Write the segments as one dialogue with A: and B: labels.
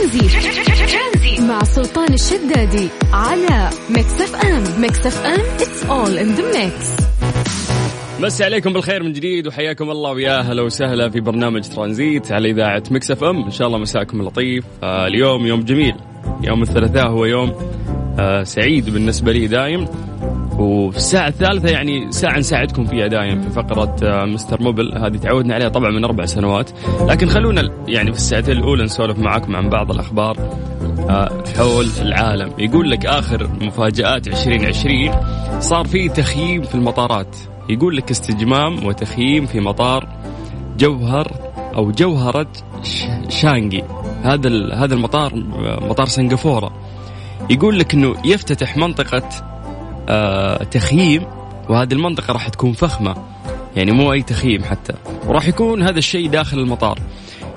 A: ترانزيت مع سلطان الشدادي على Mix FM Mix FM it's all in the mix
B: مسي عليكم بالخير من جديد وحياكم الله ويا أهلا وسهلا في برنامج ترانزيت على إذاعة Mix FM إن شاء الله مساكم لطيف. آه اليوم يوم جميل. يوم الثلاثاء هو يوم آه سعيد بالنسبة لي دايم. وفي الساعة الثالثة يعني ساعة نساعدكم فيها دايم في فقرة آه، Mister Mobile. هذه تعودنا عليها طبعا من أربع سنوات. لكن خلونا يعني في الساعتين الأولى نسولف معاكم عن بعض الأخبار آه، حول العالم. يقول لك آخر مفاجآت 2020 صار في تخييم في المطارات. يقول لك استجمام وتخييم في مطار جوهر أو جوهرة شانجي هذا هذا المطار آه، مطار سنغافورة. يقول لك إنه يفتتح منطقة تخييم وهذه المنطقة راح تكون فخمة. يعني مو أي تخييم حتى. وراح يكون هذا الشيء داخل المطار.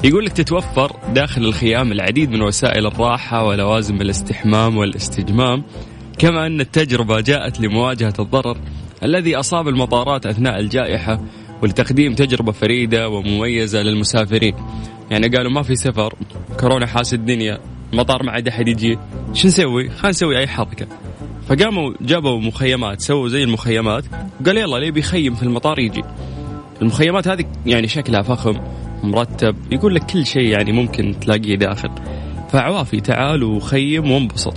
B: يقول لك تتوفر داخل الخيام العديد من وسائل الراحة ولوازم الاستحمام والاستجمام كما أن التجربة جاءت لمواجهة الضرر الذي أصاب المطارات أثناء الجائحة ولتقديم تجربة فريدة ومميزة للمسافرين. يعني قالوا ما في سفر كورونا حاس الدنيا المطار ما عاد أحد يجي. شو نسوي؟ خلينا نسوي أي حركة. فقاموا جابوا مخيمات سووا زي المخيمات. قال يلا اللي بيخيم في المطار يجي. المخيمات هذه يعني شكلها فخم مرتب يقول لك كل شيء يعني ممكن تلاقيه داخل. فعوافي تعال وخيم وانبسط.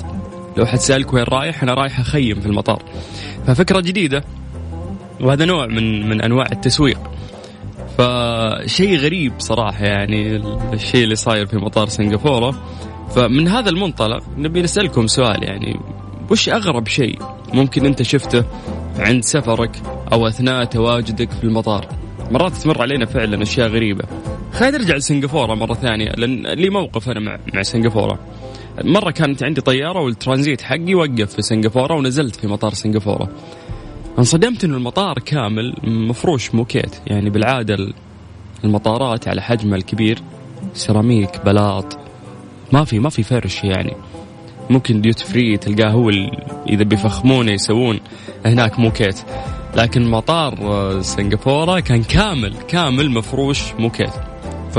B: لو حد سألك وين رايح أنا رايح أخيم في المطار. ففكرة جديدة وهذا نوع من من أنواع التسويق. فشيء غريب صراحة يعني الشيء اللي صاير في مطار سنغافورة. فمن هذا المنطلق نبي نسألكم سؤال يعني وش أغرب شيء ممكن أنت شفته عند سفرك أو أثناء تواجدك في المطار؟ مرات تمر علينا فعلا أشياء غريبة. خلينا نرجع لسنغافورة مرة ثانية لأن لي موقف أنا مع, مع سنغافورة. مرة كانت عندي طيارة والترانزيت حقي وقف في سنغافورة ونزلت في مطار سنغافورة. انصدمت إنه المطار كامل مفروش موكيت يعني بالعادة المطارات على حجمها الكبير سيراميك بلاط. ما في ما في فرش يعني. ممكن duty free تلقاه هو إذا بيفخمونه يسوون هناك موكيت لكن مطار آه، سنغافورة كان كامل كامل مفروش موكيت ف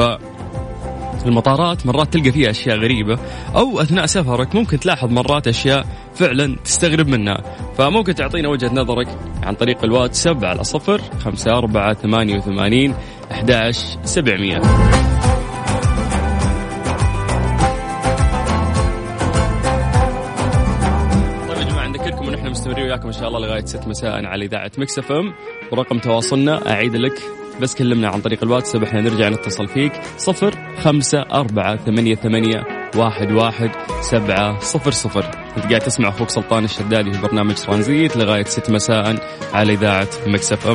B: المطارات مرات تلقى فيها أشياء غريبة أو أثناء سفرك ممكن تلاحظ مرات أشياء فعلا تستغرب منها. فممكن تعطينا وجهة نظرك عن طريق الواتساب على صفر خمسة أربعة ثمانية وثمانين أحداش سبعمية. وياكم إن شاء الله لغاية 6 مساء على إذاعة Mix FM. ورقم تواصلنا أعيد لك بس كلمنا عن طريق الواتساب إحنا نرجع نتصل فيك. صفر خمسة أربعة ثمانية ثمانية واحد واحد سبعة صفر صفر. انت قاعد تسمع أخوك سلطان الشدادي في برنامج ترانزيت لغاية 6 مساء على إذاعة مكس إف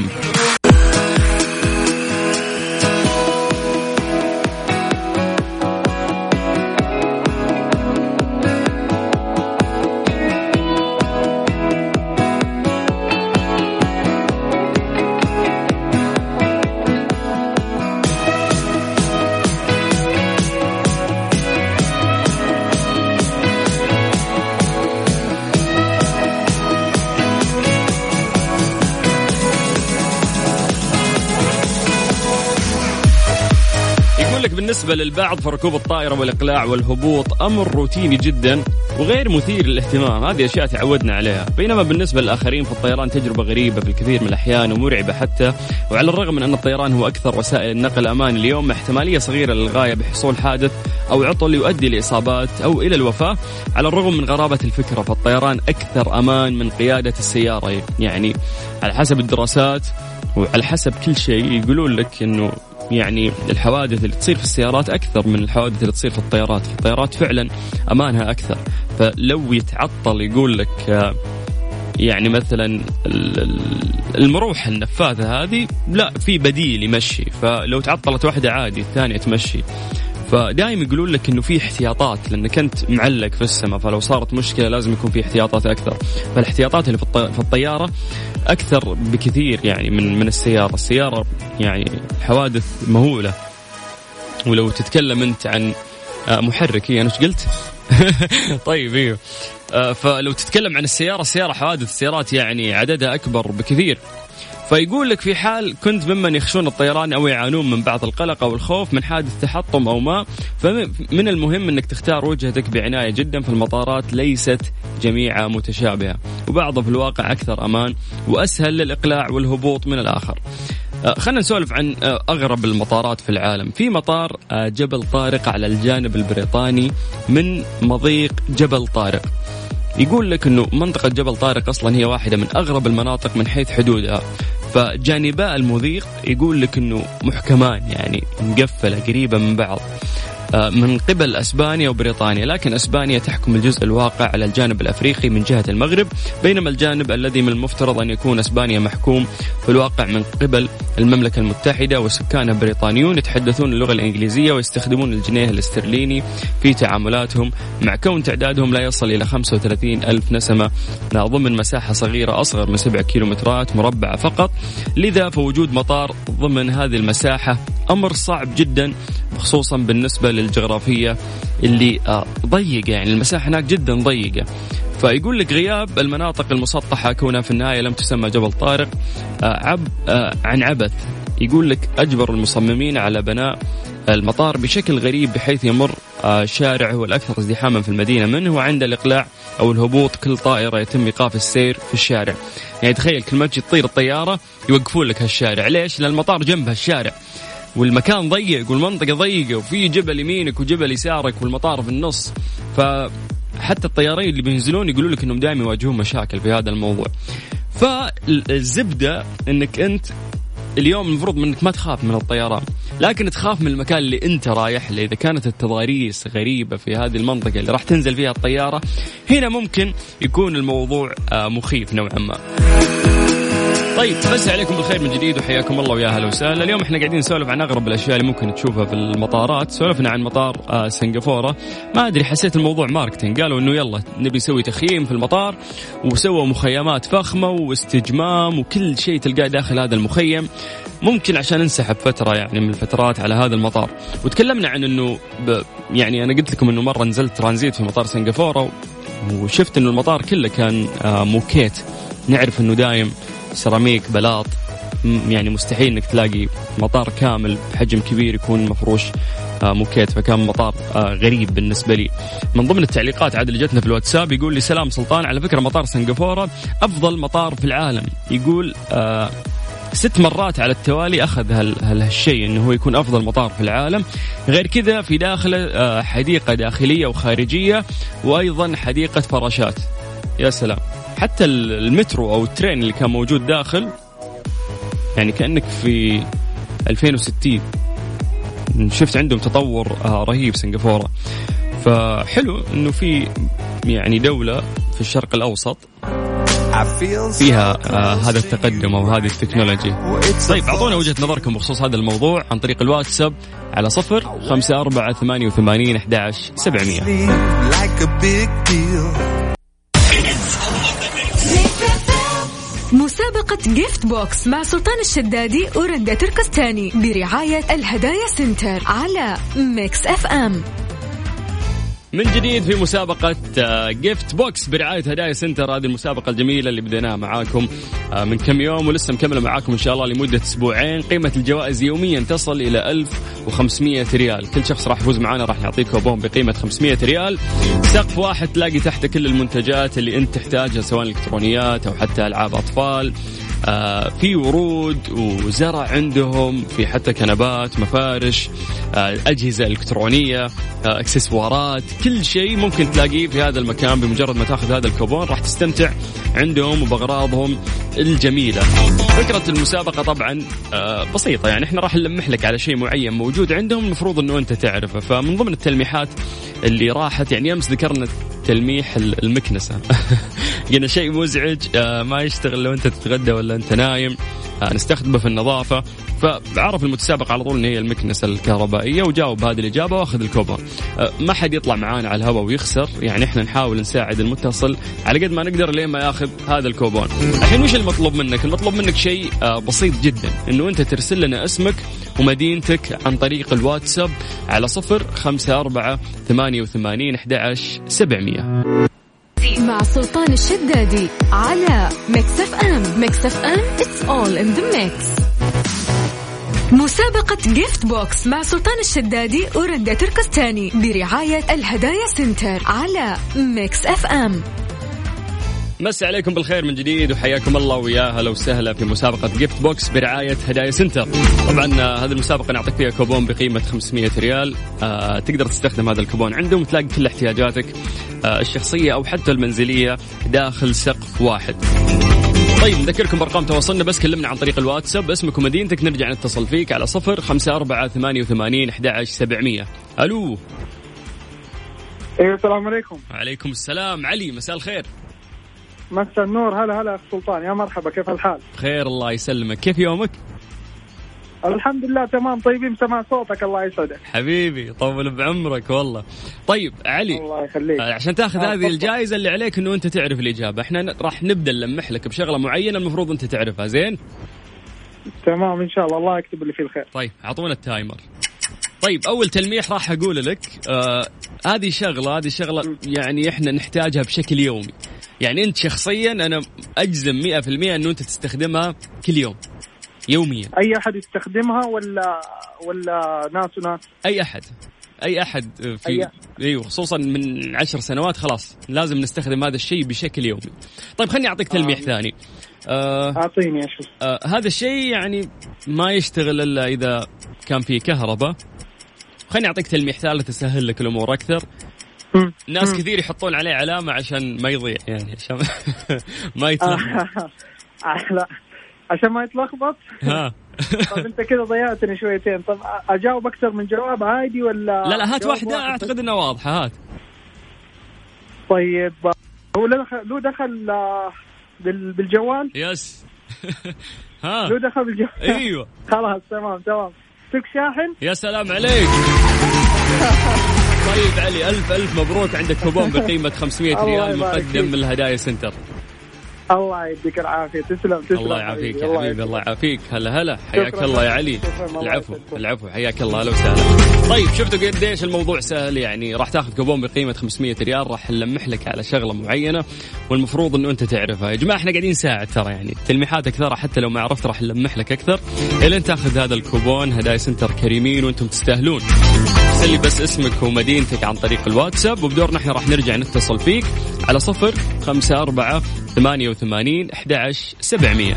B: بالنسبة للبعض فركوب الطائرة والإقلاع والهبوط أمر روتيني جدا وغير مثير للاهتمام. هذه أشياء تعودنا عليها. بينما بالنسبة للآخرين فالطيران تجربة غريبة في الكثير من الأحيان ومرعبة حتى وعلى الرغم من أن الطيران هو أكثر وسائل النقل أمان اليوم احتمالية صغيرة للغاية بحصول حادث أو عطل يؤدي لإصابات أو إلى الوفاة. على الرغم من غرابة الفكرة فالطيران أكثر أمان من قيادة السيارة. يعني على حسب الدراسات وعلى حسب كل شيء يقولون لك إنه يعني الحوادث اللي تصير في السيارات أكثر من الحوادث اللي تصير في الطيارات، في الطيارات فعلا أمانها أكثر، فلو يتعطل يقول لك آه، يعني مثلا المروحة النفاثه هذه لا في بديل يمشي. فلو تعطلت واحدة عادي الثانية تمشي. فدائما يقولون لك إنه في احتياطات لأنك أنت معلق في السماء فلو صارت مشكلة لازم يكون في احتياطات أكثر. فالاحتياطات اللي في الطيارة أكثر بكثير يعني من من السيارة. السيارة يعني حوادث مهولة. ولو تتكلم أنت عن آه، محرك أنا إيش قلت؟ طيب إيوه. آه، فلو تتكلم عن السيارة السيارة حوادث السيارات يعني عددها أكبر بكثير. فيقول لك في حال كنت ممن يخشون الطيران أو يعانون من بعض القلق أو الخوف من حادث تحطم أو ما فمن المهم إنك تختار وجهتك بعناية جدا في المطارات ليست جميعها متشابهة وبعضها في الواقع أكثر أمان وأسهل للإقلاع والهبوط من الآخر. آه، خلينا نسولف عن آه، أغرب المطارات في العالم. في مطار آه، جبل طارق على الجانب البريطاني من مضيق جبل طارق. يقول لك إنه منطقة جبل طارق أصلا هي واحدة من أغرب المناطق من حيث حدودها. فجانباء المضيق يقول لك إنه محكمان يعني مقفلة قريبة من بعض. من قبل أسبانيا وبريطانيا، لكن أسبانيا تحكم الجزء الواقع على الجانب الأفريقي من جهة المغرب، بينما الجانب الذي من المفترض أن يكون أسبانيا محكوم في الواقع من قبل المملكة المتحدة وسكانها بريطانيون يتحدثون اللغة الإنجليزية ويستخدمون الجنيه الاسترليني في تعاملاتهم مع كون تعدادهم لا يصل إلى 35 ألف نسمة ضمن مساحة صغيرة أصغر من 7 كيلومترات مربعة فقط، لذا فوجود مطار ضمن هذه المساحة أمر صعب جدا خصوصا بالنسبة للجغرافية اللي آه، ضيقة. يعني المساحة هناك جدا ضيقة. فيقول لك غياب المناطق المسطحة كونها في النهاية لم تسمى جبل طارق آه، عب آه، عن عبث. يقول لك أجبر المصممين على بناء المطار بشكل غريب بحيث يمر شارع هو الأكثر ازدحاما في المدينة. منه وعند الإقلاع أو الهبوط؟ كل طائرة يتم إيقاف السير في الشارع. يعني تخيل كل ما تجي تطير الطيارة يوقفون لك هالشارع. ليش؟ لأن المطار جنب هالشارع. والمكان ضيق والمنطقة ضيقة وفي جبل يمينك وجبل يسارك والمطار في النص. فحتى الطيارين اللي بينزلون يقولوا لك إنهم دائما يواجهون مشاكل في هذا الموضوع. فالزبدة إنك أنت اليوم المفروض إنك ما تخاف من الطيران لكن تخاف من المكان اللي أنت رايح له. إذا كانت التضاريس غريبة في هذه المنطقة اللي راح تنزل فيها الطيارة هنا ممكن يكون الموضوع آه، مخيف نوعا ما. طيب بس عليكم بالخير من جديد وحياكم الله ويا أهلا وسهلا. اليوم إحنا قاعدين نسولف عن أغرب الأشياء اللي ممكن تشوفها في المطارات. سولفنا عن مطار آه سنغافورة. ما أدري حسيت الموضوع ماركتينج. قالوا إنه يلا نبي نسوي تخييم في المطار وسووا مخيمات فخمة واستجمام وكل شيء تلقاه داخل هذا المخيم. ممكن عشان انسحب فترة يعني من الفترات على هذا المطار. وتكلمنا عن إنه يعني أنا قلت لكم إنه مرة نزلت ترانزيت في مطار سنغافورة وشفت إنه المطار كله كان آه موكيت. نعرف إنه دايم سيراميك بلاط. يعني مستحيل إنك تلاقي مطار كامل بحجم كبير يكون مفروش آه، موكيت. فكان مطار آه، غريب بالنسبة لي. من ضمن التعليقات عاد اللي جتنا في الواتساب يقول لي سلام سلطان على فكرة مطار سنغافورة أفضل مطار في العالم. يقول آه ست مرات على التوالي أخذ هالشيء إنه هو يكون أفضل مطار في العالم. غير كذا في داخله حديقة داخلية وخارجية وأيضا حديقة فراشات. يا سلام. حتى المترو أو الترين اللي كان موجود داخل يعني كأنك في 2060 شفت عندهم تطور آه، رهيب سنغافورة. فحلو إنه في يعني دولة في الشرق الأوسط فيها آه هذا التقدم أو هذه التكنولوجيا طيب أعطونا وجهة نظركم بخصوص هذا الموضوع عن طريق الواتساب على صفر خمسة أربعة ثمانية وثمانين أحد سبعمية.
A: مسابقة Gift Box مع سلطان الشدادي ورندا تركستاني برعاية الهدايا سنتر على Mix FM
B: من جديد في مسابقة جيفت بوكس برعاية هدايا سنتر. هذه المسابقة الجميلة اللي بديناها معاكم آه، من كم يوم ولسه مكملة معاكم إن شاء الله لمدة أسبوعين. قيمة الجوائز يوميا تصل إلى 1500 ريال. كل شخص راح يفوز معنا راح نعطيك كوبون بقيمة 500 ريال. سقف واحد تلاقي تحته كل المنتجات اللي أنت تحتاجها سواء الإلكترونيات أو حتى ألعاب أطفال. آه في ورود وزرع عندهم في حتى كنبات مفارش آه أجهزة إلكترونية آه إكسسوارات كل شيء ممكن تلاقيه في هذا المكان. بمجرد ما تاخذ هذا الكوبون راح تستمتع عندهم وبأغراضهم. الجميلة. فكرة المسابقة طبعا آه بسيطة. يعني إحنا راح نلمح لك على شيء معين موجود عندهم المفروض إنه أنت تعرفه. فمن ضمن التلميحات اللي راحت يعني أمس ذكرنا تلميح المكنسة. قلنا شيء مزعج آه ما يشتغل لو أنت تتغدى ولا أنت نايم. نستخدمه في النظافة. فعرف المتسابق على طول إن هي المكنسة الكهربائية وجاوب هذه الإجابة وأخذ الكوبون آه ما حد يطلع معانا على الهواء ويخسر يعني إحنا نحاول نساعد المتصل على قد ما نقدر لين ما ياخذ هذا الكوبون. الحين وش المطلوب منك؟ المطلوب منك شيء آه بسيط جدا إنه أنت ترسل لنا اسمك ومدينتك عن طريق الواتساب على صفر خمسة أربعة ثمانية وثمانين أحد سبعمية.
A: مع سلطان الشدادي على Mix FM Mix FM it's all in the mix. مسابقة جيفت بوكس مع سلطان الشدادي ورندا تركستاني برعاية الهدايا سنتر على Mix FM
B: مسي عليكم بالخير من جديد وحياكم الله ويا هلا وسهلا في مسابقة جيفت بوكس برعاية هدايا سنتر. طبعا آه، هذه المسابقة نعطيك فيها كوبون بقيمة 500 ريال. آه تقدر تستخدم هذا الكوبون عندهم وتلاقي كل احتياجاتك آه الشخصية أو حتى المنزلية داخل سقف واحد. طيب نذكركم بأرقام تواصلنا بس كلمنا عن طريق الواتساب اسمك ومدينتك نرجع نتصل فيك على صفر خمسة أربعة ثمانية وثمانين أحد سبعمية. ألو.
C: أيوه السلام عليكم.
B: وعليكم السلام. علي مساء الخير.
C: مساء النور. هلا هلا اخ سلطان. يا مرحبا كيف الحال؟
B: بخير الله يسلمك. كيف يومك؟
C: الحمد لله تمام. طيبين سمع صوتك الله يسعدك.
B: حبيبي طول بعمرك والله. طيب علي
C: الله يخليك.
B: عشان تاخذ
C: آه،
B: هذه. الجائزة اللي عليك إنه أنت تعرف الإجابة. إحنا راح نبدأ نلمح لك بشغلة معينة المفروض أنت تعرفها. زين؟
C: تمام إن شاء الله. الله يكتب اللي فيه الخير.
B: طيب أعطونا التايمر. طيب أول تلميح راح أقول لك. آه هذه شغلة هذه شغلة يعني إحنا نحتاجها بشكل يومي. يعني انت شخصيا أنا أجزم 100% إنه أنت تستخدمها كل يوم يوميا.
C: أي أحد يستخدمها ولا ولا ناس وناس؟
B: أي أحد. أي أحد في
C: أي-
B: أيوه خصوصا من عشر سنوات خلاص لازم نستخدم هذا الشيء بشكل يومي. طيب خليني أعطيك تلميح
C: آه.
B: ثاني. آه
C: أعطيني شيخ.
B: آه هذا الشيء يعني ما يشتغل إلا إذا كان فيه كهرباء. خليني أعطيك تلميح ثالث يسهل لك الأمور
C: أكثر.
B: ناس. كثير يحطون عليه علامة عشان ما يضيع يعني عشان ما يتلخبط.
C: آه، لا. عشان ما يتلخبط؟
B: ها.
C: طب انت كذا ضيعتني شويتين. طب أجاوب أكثر من جواب عادي ولا
B: لا لا هات
C: واحدة؟
B: أعتقد انها واضحة. هات.
C: طيب. هو له دخل آه، بال- بالجوال؟
B: yes. ها.
C: له دخل بالجوال؟
B: أيوه.
C: خلاص تمام تمام. سوق شاحن؟
B: يا سلام عليك. طيب علي ألف ألف مبروك. عندك كوبون بقيمة 500
C: الله
B: ريال مقدم. من الهدايا سنتر.
C: الله يديك العافية. تسلم تسلم
B: الله يعافيك يا حبيبي. الله يعافيك. هلا هلا. حياك الله يا. علي. العفو. العفو. حياك الله. أهلا وسهلا. طيب شفتوا قديش الموضوع سهل؟ يعني راح تاخذ كوبون بقيمة 500 ريال راح نلمح لك على شغلة معينة. والمفروض إنه أنت تعرفها. يا جماعة إحنا قاعدين نساعد ترى يعني تلميحات أكثر حتى لو ما عرفت راح نلمح لك أكثر. الين تاخذ هذا الكوبون هدايا سنتر كريمين وأنتم تستاهلون. ارسل لي بس اسمك ومدينتك عن طريق الواتساب وبدورنا إحنا راح نرجع نتصل فيك على صفر خمسة أربعة ثمانية وثمانين أحد سبعمية.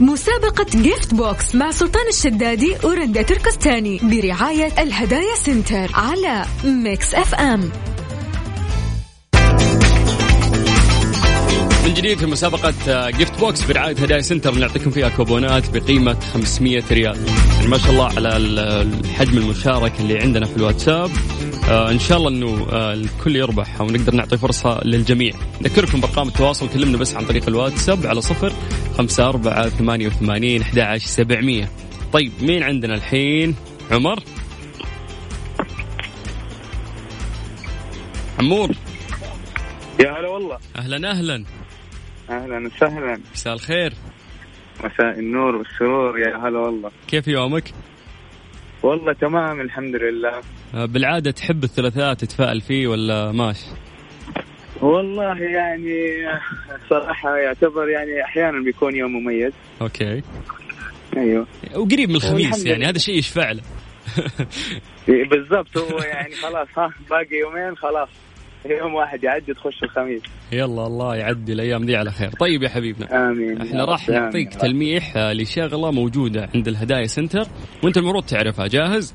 A: مسابقة جيفت بوكس مع سلطان الشدادي ورندا تركستاني برعاية الهدايا سنتر على Mix FM
B: من جديد في مسابقة جيفت بوكس برعاية هدايا سنتر. نعطيكم فيها كوبونات بقيمة 500 ريال. يعني ما شاء الله على ال- حجم المشاركة اللي عندنا في الواتساب. آه إن شاء الله إنه آه الكل يربح ونقدر نعطي فرصة للجميع. نذكركم بأرقام التواصل كلمنا بس عن طريق الواتساب على صفر خمسة أربعة ثمانية وثمانين أحد عشر سبعمية. طيب مين عندنا الحين؟ عمر؟ عمور؟
D: يا هلا والله.
B: أهلا أهلا.
D: أهلا وسهلا.
B: مساء الخير.
D: مساء النور والسرور يا هلا والله.
B: كيف يومك؟
D: والله تمام الحمد لله.
B: آه، بالعادة تحب الثلاثاء تتفائل فيه ولا ماشي؟
D: والله يعني صراحة يعتبر يعني أحيانا بيكون يوم مميز.
B: أوكي.
D: أيوه.
B: وقريب من الخميس يعني. هذا شيء يشفع له.
D: بالضبط هو يعني خلاص ها باقي يومين خلاص. يوم واحد يعدي تخش الخميس.
B: يلا الله يعدي الأيام دي على خير. طيب يا حبيبنا
D: آمين. إحنا
B: راح نعطيك. تلميح آه، لشغلة موجودة عند الهدايا سنتر. وأنت المفروض تعرفها جاهز؟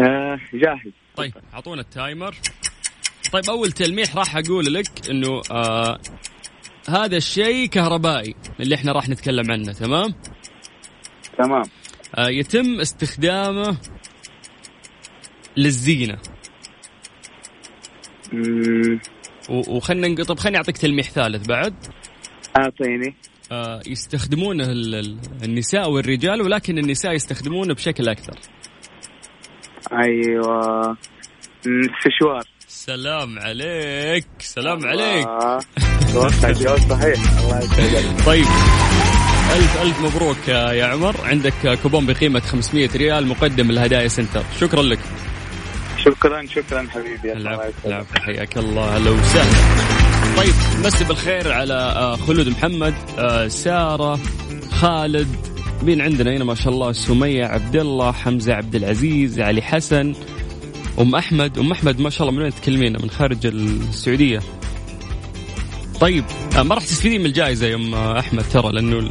D: آه جاهز.
B: طيب أعطونا ال timer. طيب أول تلميح راح أقول لك إنه آه هذا الشيء كهربائي اللي إحنا راح نتكلم عنه تمام؟
D: تمام.
B: آه يتم استخدامه للزينة.
D: مم،
B: وخلنا نق- طب خليني أعطيك تلميح ثالث بعد.
D: أعطيني.
B: آه، يستخدمونه ال- ال- النساء والرجال ولكن النساء يستخدمونه بشكل
D: أكثر. مم، سشوار
B: سلام عليك. سلام عليك.
D: الله. توقع جواب صحيح. الله يسعدك.
B: طيب. ألف ألف مبروك يا عمر. عندك كوبون بقيمة 500 ريال مقدم الهدايا سنتر. شكرا لك.
D: شكرا شكرا حبيبي.
B: العفو حياك الله. أهلا وسهلا. طيب مسي بالخير على آه، خلود محمد آه، سارة خالد. مين عندنا؟ هنا ما شاء الله سمية عبد الله حمزة عبد العزيز علي حسن أم أحمد. أم أحمد ما شاء الله من وين تكلمين من خارج السعودية. طيب آه، ما راح تستفيدين من الجائزة يا أم أحمد ترى لأنه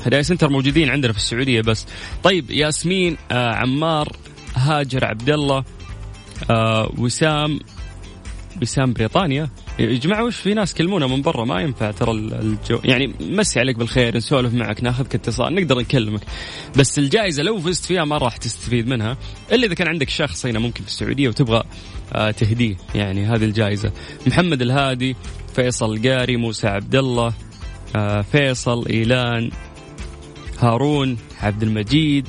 B: الهدايا سنتر موجودين عندنا في السعودية بس. طيب ياسمين عمار هاجر عبد الله وسام وسام بريطانيا. يا جماعة وش في ناس كلمونا من برا؟ ما ينفع ترى الجو يعني مسي عليك بالخير نسولف معك ناخذك اتصال نقدر نكلمك. بس الجائزة لو فزت فيها ما راح تستفيد منها. إلا إذا كان عندك شخص هنا ممكن في السعودية وتبغى آه تهديه. يعني هذه الجائزة. محمد الهادي فيصل القاري موسى عبد الله آه فيصل إيلان هارون عبد المجيد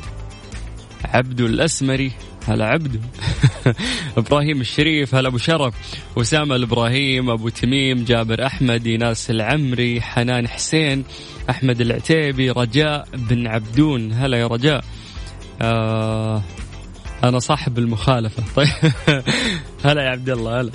B: عبد الأسمري. هلا عبده إبراهيم الشريف هلا أبو شرف. اسامه الإبراهيم أبو تميم جابر أحمد إيناس العمري حنان حسين أحمد العتيبي رجاء بن عبدون. هلا يا رجاء. آه أنا صاحب المخالفة. طيب. هلا يا عبد الله هلا.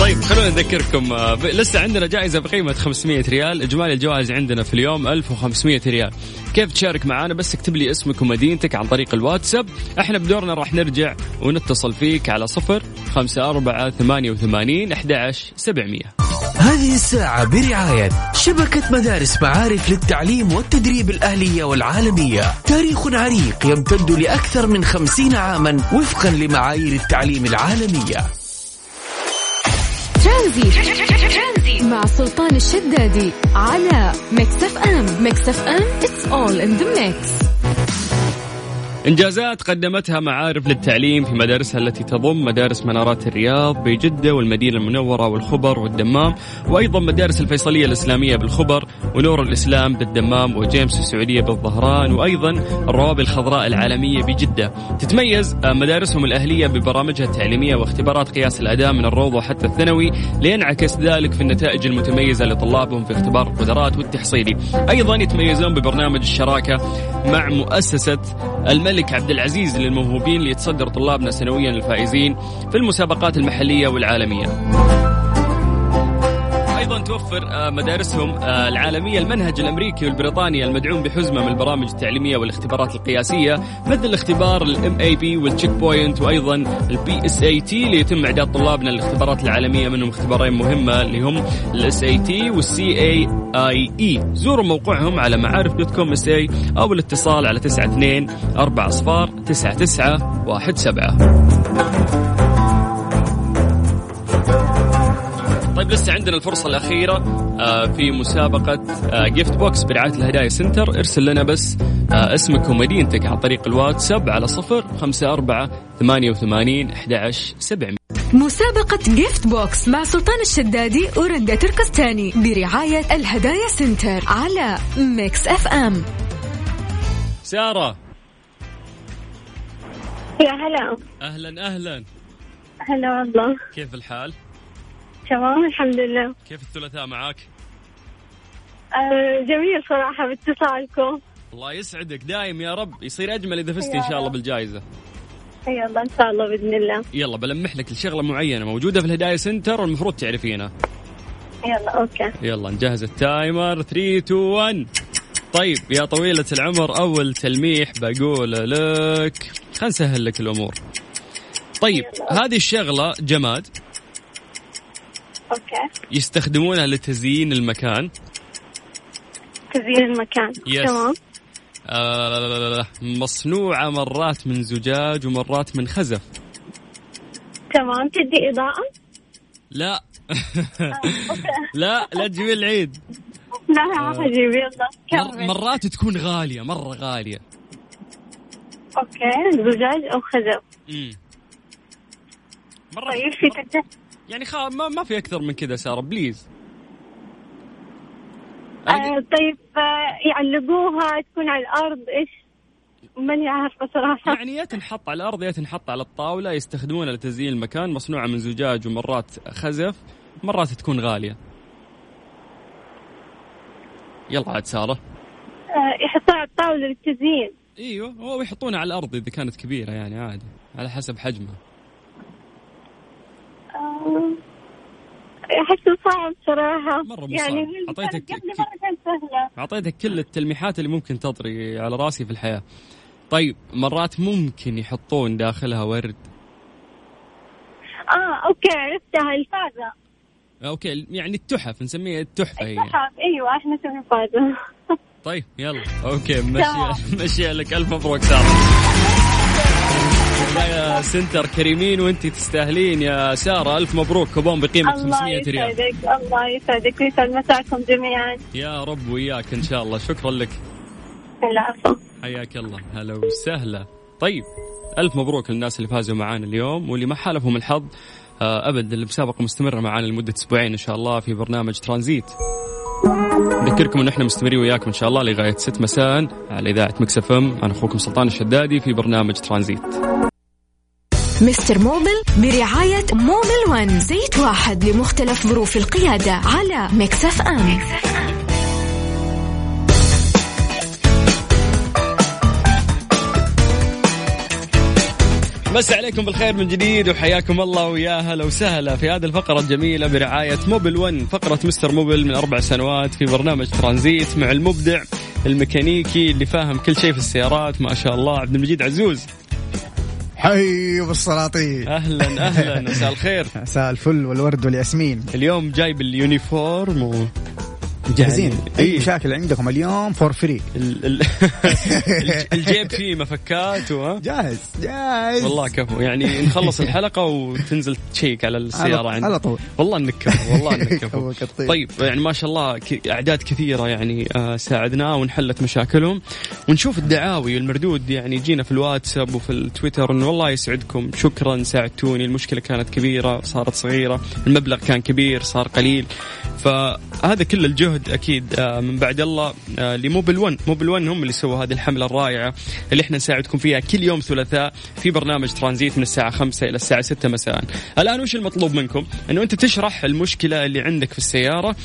B: طيب خلونا نذكركم آه، لسه عندنا جائزة بقيمة 500 ريال. إجمالي الجوائز عندنا في اليوم 1500 ريال. كيف تشارك معنا بس اكتب لي اسمك ومدينتك عن طريق الواتساب. إحنا بدورنا راح نرجع ونتصل فيك على صفر خمسة أربعة ثمانية وثمانين أحد سبعمية.
E: هذه الساعة برعاية شبكة مدارس معارف للتعليم والتدريب الأهلية والعالمية. تاريخ عريق يمتد لأكثر من خمسين عاما وفقا لمعايير التعليم العالمية.
A: ترانزيت مع سلطان الشدادي على Mix FM. Mix FM it's all in the mix.
B: إنجازات قدمتها معارف للتعليم في مدارسها التي تضم مدارس منارات الرياض بجدة والمدينة المنورة والخبر والدمام وأيضا مدارس الفيصلية الإسلامية بالخبر ونور الإسلام بالدمام وجيمس السعودية بالظهران وأيضا الروابي الخضراء العالمية بجدة. تتميز مدارسهم الأهلية ببرامجها التعليمية واختبارات قياس الأداء من الروضة حتى الثانوي لينعكس ذلك في النتائج المتميزة لطلابهم في اختبار القدرات والتحصيلي. أيضا يتميزون ببرنامج الشراكة مع مؤسسة الملك عبد العزيز للموهوبين ليتصدر طلابنا سنويا الفائزين في المسابقات المحلية والعالمية. أيضا توفر آه، مدارسهم آه، العالمية المنهج الأمريكي والبريطاني المدعوم بحزمة من البرامج التعليمية والاختبارات القياسية مثل الاختبار ال MAP وال Checkpoint وأيضا ال PSAT ليتم إعداد طلابنا للاختبارات العالمية منهم اختبارين مهمة اللي هم ال SAT وال CAIE زوروا موقعهم على معارف dot com.sa أو الاتصال على 92 4 صفار 99 17 لسه عندنا الفرصة الأخيرة آه، في مسابقة جيفت بوكس برعاية الهدايا سنتر. ارسل لنا بس آه، اسمك ومدينتك عن طريق الواتساب على صفر خمسة أربعة ثمانية وثمانين أحد سبعمية.
A: مسابقة جيفت بوكس مع سلطان الشدادي ورندا تركستاني برعاية الهدايا سنتر على Mix FM
B: سارة.
F: يا هلا.
B: أهلا أهلا.
F: هلا والله.
B: كيف الحال؟
F: تمام الحمد لله.
B: كيف الثلاثاء معاك؟
F: آه جميل صراحة باتصالكم.
B: الله يسعدك دايم يا رب. يصير أجمل إذا فزتي إن شاء الله بالجائزة.
F: يلا إن شاء الله بإذن الله.
B: يلا بلمح لك لشغلة معينة موجودة في الهدايا center والمفروض تعرفينها.
F: يلا okay.
B: يلا نجهز ال timer. 3 2 1 طيب يا طويلة العمر أول تلميح بقول لك خلينا نسهل لك الأمور. طيب هذه الشغلة جماد.
F: Okay.
B: يستخدمونها لتزيين المكان.
F: تزيين المكان.
B: Yes. تمام. آه مصنوعة مرات من زجاج ومرات من خزف.
F: تمام. تدي إضاءة؟
B: لا. لا لا تجيبين العيد.
F: لا ما أجيب يلا
B: مرات تكون غالية مرة غالية.
F: Okay. زجاج أو خزف.
B: امم
F: مرة طيب في
B: يعني خا ما, ما في أكثر من كذا سارة بليز.
F: آه طيب آه يعلقوها تكون على الأرض إيش؟ ماني عارفه صراحة
B: يعني يا تنحط على الأرض يا تنحط على الطاولة يستخدمونها لتزيين المكان مصنوعة من زجاج ومرات خزف مرات تكون غالية. يلا عاد سارة.
F: آه، يحطوها على الطاولة للتزيين.
B: إيوه هو يحطونها على الأرض إذا كانت كبيرة يعني عادي على حسب حجمها
F: آه، أحسه صعب صراحة.
B: مرة مو
F: يعني
B: صعب. أعطيتك
F: قبل
B: ك-
F: مرة كانت سهلة.
B: أعطيتك كل التلميحات اللي ممكن تطري على رأسي في الحياة. طيب مرات ممكن يحطون داخلها ورد؟
F: آه okay عرفتها الفازة.
B: Okay يعني التحف نسميها التحفة هي
F: التحف أيوه إحنا نسوي فازة
B: طيب يلا.
F: Okay.
B: مشي مشي لك ألف مبروك ساره والهدايا center كريمين وانت تستاهلين يا سارة. ألف مبروك كوبون بقيمة
F: الله
B: 500 ريال.
F: يسعدك الله يسعدك ويسعد مساكم جميعا.
B: يا رب وياك إن شاء الله. شكرا لك.
F: العفو.
B: حياك الله. هلا وسهلا. طيب ألف مبروك للناس اللي فازوا معانا اليوم واللي ما حالفهم الحظ آه، أبد المسابقة مستمرة معانا لمدة أسبوعين إن شاء الله في برنامج ترانزيت. نذكركم أن إحنا مستمرين وياكم إن شاء الله لغاية 6 مساء على إذاعة Mix FM. أنا أخوكم سلطان الشدادي في برنامج ترانزيت.
A: Mister Mobil برعاية Mobil One زيت واحد لمختلف ظروف القيادة على Mix FM.
B: مسا عليكم بالخير من جديد وحياكم الله ويا هلا وسهلا في هذه الفقرة الجميلة برعاية Mobil One فقرة Mister Mobil من أربع سنوات في برنامج ترانزيت مع المبدع الميكانيكي اللي فاهم كل شيء في السيارات. ما شاء الله عبد المجيد عزوز.
G: حي بالسلاطين.
B: أهلا أهلا. مساء الخير.
G: مساء الفل والورد والياسمين.
B: اليوم جايب ال uniform و
G: جاهزين. أي
B: إيه.
G: مشاكل عندكم اليوم for free
B: ال... ال... الجيب فيه مفكات و...
G: جاهز جاهز.
B: والله كفو. يعني نخلص الحلقة وتنزل تشيك على السيارة
G: على-
B: عندك.
G: على طول.
B: والله إنك كفو والله إنك كفو.
G: الطيب.
B: طيب. يعني ما شاء الله أعداد كثيرة يعني آه، ساعدناه ونحلت مشاكلهم. ونشوف الدعاوي والمردود يعني يجينا في الواتساب وفي التويتر إنه والله يسعدكم. شكرا ساعدتوني. المشكلة كانت كبيرة صارت صغيرة المبلغ كان كبير صار قليل. فهذا كل الجهد أكيد آه، من بعد الله آه، ل Mobil 1 Mobil 1 هم اللي سووا هذه الحملة الرائعة اللي إحنا نساعدكم فيها كل يوم ثلاثاء في برنامج ترانزيت من الساعة 5 إلى الساعة 6 مساء. الآن وش المطلوب منكم؟ إنه أنت تشرح المشكلة اللي عندك في السيارة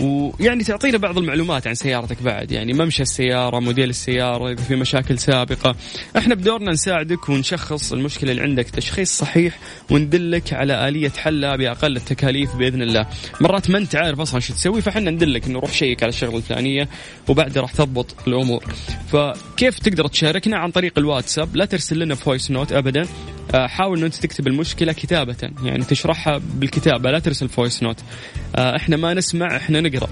B: ويعني تعطينا بعض المعلومات عن سيارتك بعد. يعني ممشى السيارة موديل السيارة إذا في مشاكل سابقة. إحنا بدورنا نساعدك ونشخص المشكلة اللي عندك. تشخيص صحيح وندلك على آلية حلها بأقل التكاليف بإذن الله. مرات ما أنت عارف أصلا شو تسوي فحنا ندلك إنه روح شيك على الشغلة الفلانية وبعدها راح تضبط الأمور. فكيف تقدر تشاركنا عن طريق الواتساب؟ لا ترسل لنا voice note أبدا. آه، حاول إنه أنت تكتب المشكلة كتابة. يعني تشرحها بالكتابة لا ترسل voice note آه، إحنا ما نسمع إحنا نقرأ.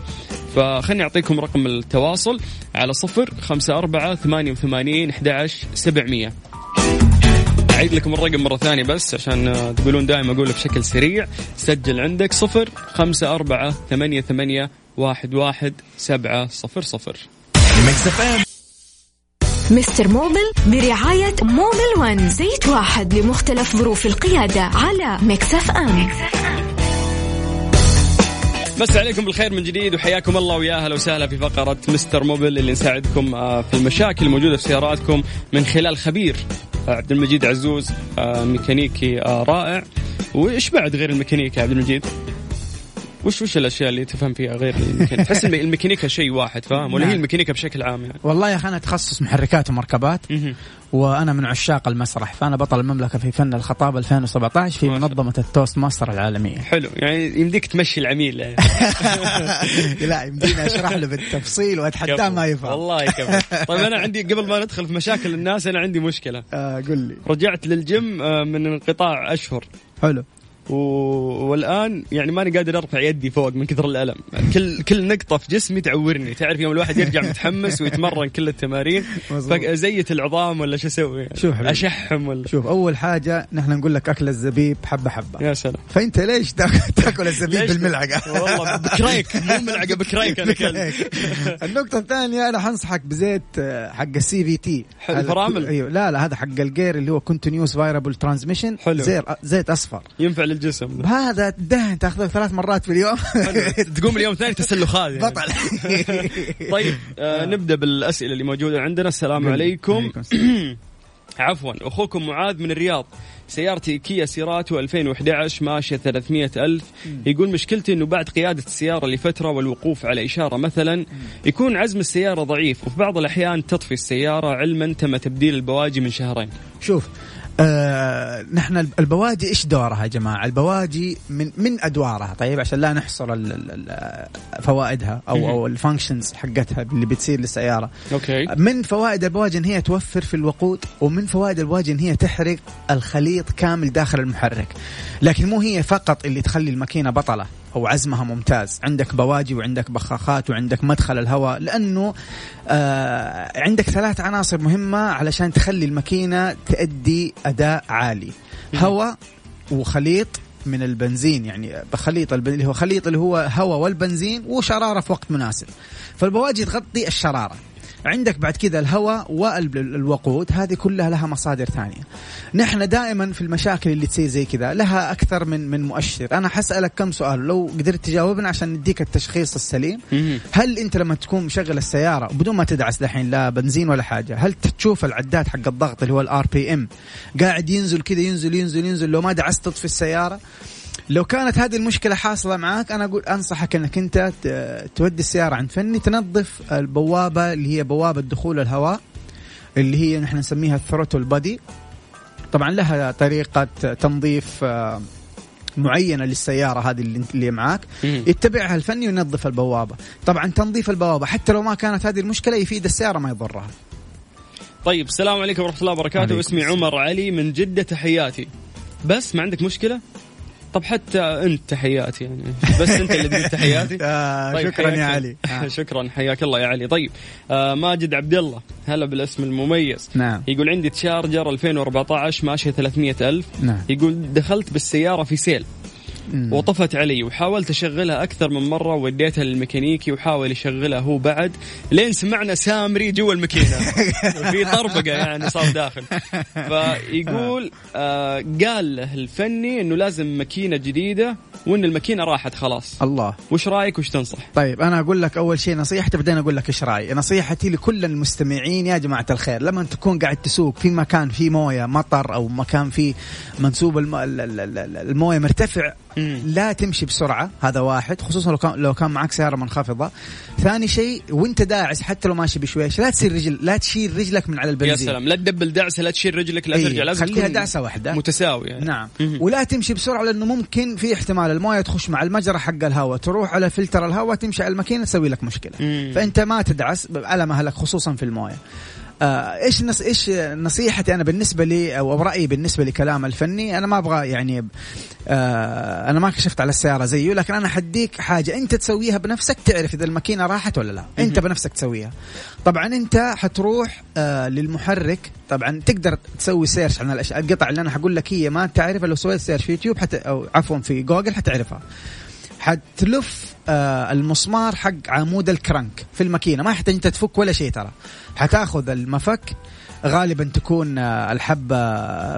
B: فخلني أعطيكم رقم التواصل على صفر خمسة أربعة ثمانية وثمانين أحد سبعمية. أعيد لكم الرقم مرة ثانية بس عشان تقولون دائما أقوله بشكل سريع. سجل عندك صفر خمسة أربعة ثمانية ثمانية واحد واحد سبعة صفر صفر.
A: Mister Mobil برعاية Mobil One زيت واحد لمختلف ظروف القيادة على Mix FM
B: مسا عليكم بالخير من جديد وحياكم الله ويا أهلا وسهلا في فقرة Mister Mobil اللي نساعدكم آه، في المشاكل الموجودة في سياراتكم من خلال خبير آه، عبد المجيد عزوز آه، ميكانيكي رائع وإيش بعد غير الميكانيكا يا عبد المجيد؟ وش وش الأشياء اللي تفهم فيها غير الميكانيكا؟ تحس الم- الميكانيكا شيء واحد فاهم ولا هي
G: نعم.
B: الميكانيكا بشكل عام يعني؟
G: والله يا أخي أنا تخصص محركات ومركبات. وأنا من عشاق المسرح فأنا بطل المملكة في فن الخطابه 2017 في منظمة ال Toastmaster العالمية
B: حلو يعني يمديك تمشي العميل يعني.
G: لا يمديني أشرح له بالتفصيل
B: وأتحداه.
G: ما يفهم
B: والله كفو طيب أنا عندي قبل ما ندخل في مشاكل الناس أنا عندي مشكلة
G: آه قل لي
B: رجعت للجيم آه، من انقطاع أشهر
G: حلو
B: و... والآن يعني ماني قادر أرفع يدي فوق من كثر الألم. كل كل نقطة في جسمي تعورني. تعرف يوم الواحد يرجع متحمس ويتمرن كل التمارين زيت العظام ولا شو أسوي؟
G: شوف حبيبي.
B: أشحم ولا؟
G: شوف أول حاجة نحن نقول لك أكل الزبيب حبة حبة.
B: يا سلام.
G: فأنت ليش تاكل, الزبيب؟ بالملعقة؟
B: والله بكريك. مو ملعقة بكريك أنا كلب
G: النقطة الثانية أنا حنصحك بزيت آه، حق ال CVT
B: حلو، الفرامل؟
G: أيوه. لا لا هذا حق الجير اللي هو continuous variable transmission
B: حلو.
G: زيت أصفر.
B: ينفع للجسم ده.
G: هذا دهن تاخذه ثلاث مرات في اليوم.
B: تقوم اليوم ثاني تسلخات يعني.
G: بطل.
B: طيب آه نبدأ بالأسئلة اللي موجودة عندنا. السلام. عليكم. عفوا أخوكم معاذ من الرياض. سيارتي كيا سيراتو 2011 ماشية 300 ألف. يقول مشكلتي إنه بعد قيادة السيارة لفترة والوقوف على إشارة مثلا يكون عزم السيارة ضعيف وفي بعض الأحيان تطفي السيارة علما تم تبديل البواجي من شهرين.
G: شوف آه نحن البواجي إيش دورها يا جماعة؟ البواجي من من أدوارها طيب عشان لا نحصر ال ال فوائدها أو أو ال functions حقتها اللي بتصير للسيارة.
B: Okay.
G: من فوائد البواجي إن هي توفر في الوقود ومن فوائد البواجي إن هي تحرق الخليط كامل داخل المحرك. لكن مو هي فقط اللي تخلي الماكينة بطلة أو عزمها ممتاز. عندك بواجي وعندك بخاخات وعندك مدخل الهواء لأنه آه عندك ثلاث عناصر مهمة علشان تخلي الماكينة تؤدي أداء عالي. هواء وخليط من البنزين يعني بخليط اللي هو خليط اللي هو هواء والبنزين وشرارة في وقت مناسب. فالبواجي تغطي الشرارة. عندك بعد كذا الهواء والوقود هذه كلها لها مصادر ثانية. نحن دائما في المشاكل اللي تصير زي كذا لها أكثر من من مؤشر. أنا حسألك كم سؤال لو قدرت تجاوبنا عشان نديك التشخيص السليم. هل أنت لما تكون مشغل السيارة بدون ما تدعس دحين لا بنزين ولا حاجة هل تشوف العداد حق الضغط اللي هو ال RPM قاعد ينزل كذا ينزل ينزل ينزل لو ما دعست تطفي السيارة؟ لو كانت هذه المشكلة حاصلة معاك أنا أقول أنصحك إنك أنت تودي السيارة عند فني تنظف البوابة اللي هي بوابة دخول الهواء اللي هي نحن نسميها الثروتل بادي طبعا لها طريقة تنظيف معينة للسيارة هذه اللي, اللي معاك. يتبعها الفني وينظف البوابة. طبعا تنظيف البوابة حتى لو ما كانت هذه المشكلة يفيد السيارة ما يضرها.
B: طيب السلام عليكم ورحمة الله وبركاته. اسمي عمر علي من جدة تحياتي. بس ما عندك مشكلة؟ طب حتى انت تحياتي يعني. بس انت اللي تقول تحياتي؟
G: آه طيب شكرا يا علي.
B: آه. شكرا حياك الله يا علي. طيب آه ماجد عبد الله هلا بالاسم المميز.
G: نعم.
B: يقول عندي تشارجر 2014 ماشيه 300 ألف.
G: نعم.
B: يقول دخلت بالسيارة في سيل. وطفت علي وحاولت أشغلها أكثر من مرة وديتها للميكانيكي وحاول يشغلها هو بعد لين سمعنا سامري جوا الماكينة. في طربقة يعني صار داخل. فيقول آه قال له الفني إنه لازم ماكينة جديدة وإن الماكينة راحت خلاص.
G: الله.
B: وش رأيك وش تنصح؟
G: طيب أنا أقول لك أول شيء نصيحتي بعدين أقول لك إيش رأيي. نصيحتي لكل المستمعين يا جماعة الخير لما تكون قاعد تسوق في مكان فيه موية مطر أو مكان فيه منسوب الم... الموية مرتفع لا تمشي بسرعة هذا واحد خصوصا لو كان لو كان معك سيارة منخفضة. ثاني شيء وأنت داعس حتى لو ماشي بشويش لا تصير رجل لا تشيل رجلك من على البنزين.
B: يا سلام لا تدبل دعسه لا تشيل رجلك لا
G: إيه،
B: ترجع لازم
G: خليها دعسة واحدة.
B: متساوي يعني.
G: نعم ولا تمشي بسرعة لأنه ممكن في احتمال الموية تخش مع المجرى حق الهواء تروح على فلتر الهواء تمشي على الماكينة تسوي لك مشكلة.
B: مم.
G: فأنت ما تدعس على مهلك خصوصا في الموية. آه إيش نص إيش نصيحتي أنا بالنسبة لي أو رايي بالنسبة لكلام الفني؟ أنا ما أبغى يعني آه أنا ما كشفت على السيارة زيه لكن أنا حديك حاجة أنت تسويها بنفسك تعرف إذا الماكينة راحت ولا لا. أنت بنفسك تسويها. طبعا أنت حتروح آه للمحرك. طبعا تقدر تسوي search عن الأش... القطع اللي أنا حقول لك هي ما تعرف لو سويت search في يوتيوب حت... أو عفوا في جوجل حتعرفها. حتلف آه المسمار حق عمود الكرنك في الماكينة. ما يحتاج أنت تفك ولا شيء ترى. حتاخذ المفك غالبا تكون آه الحبة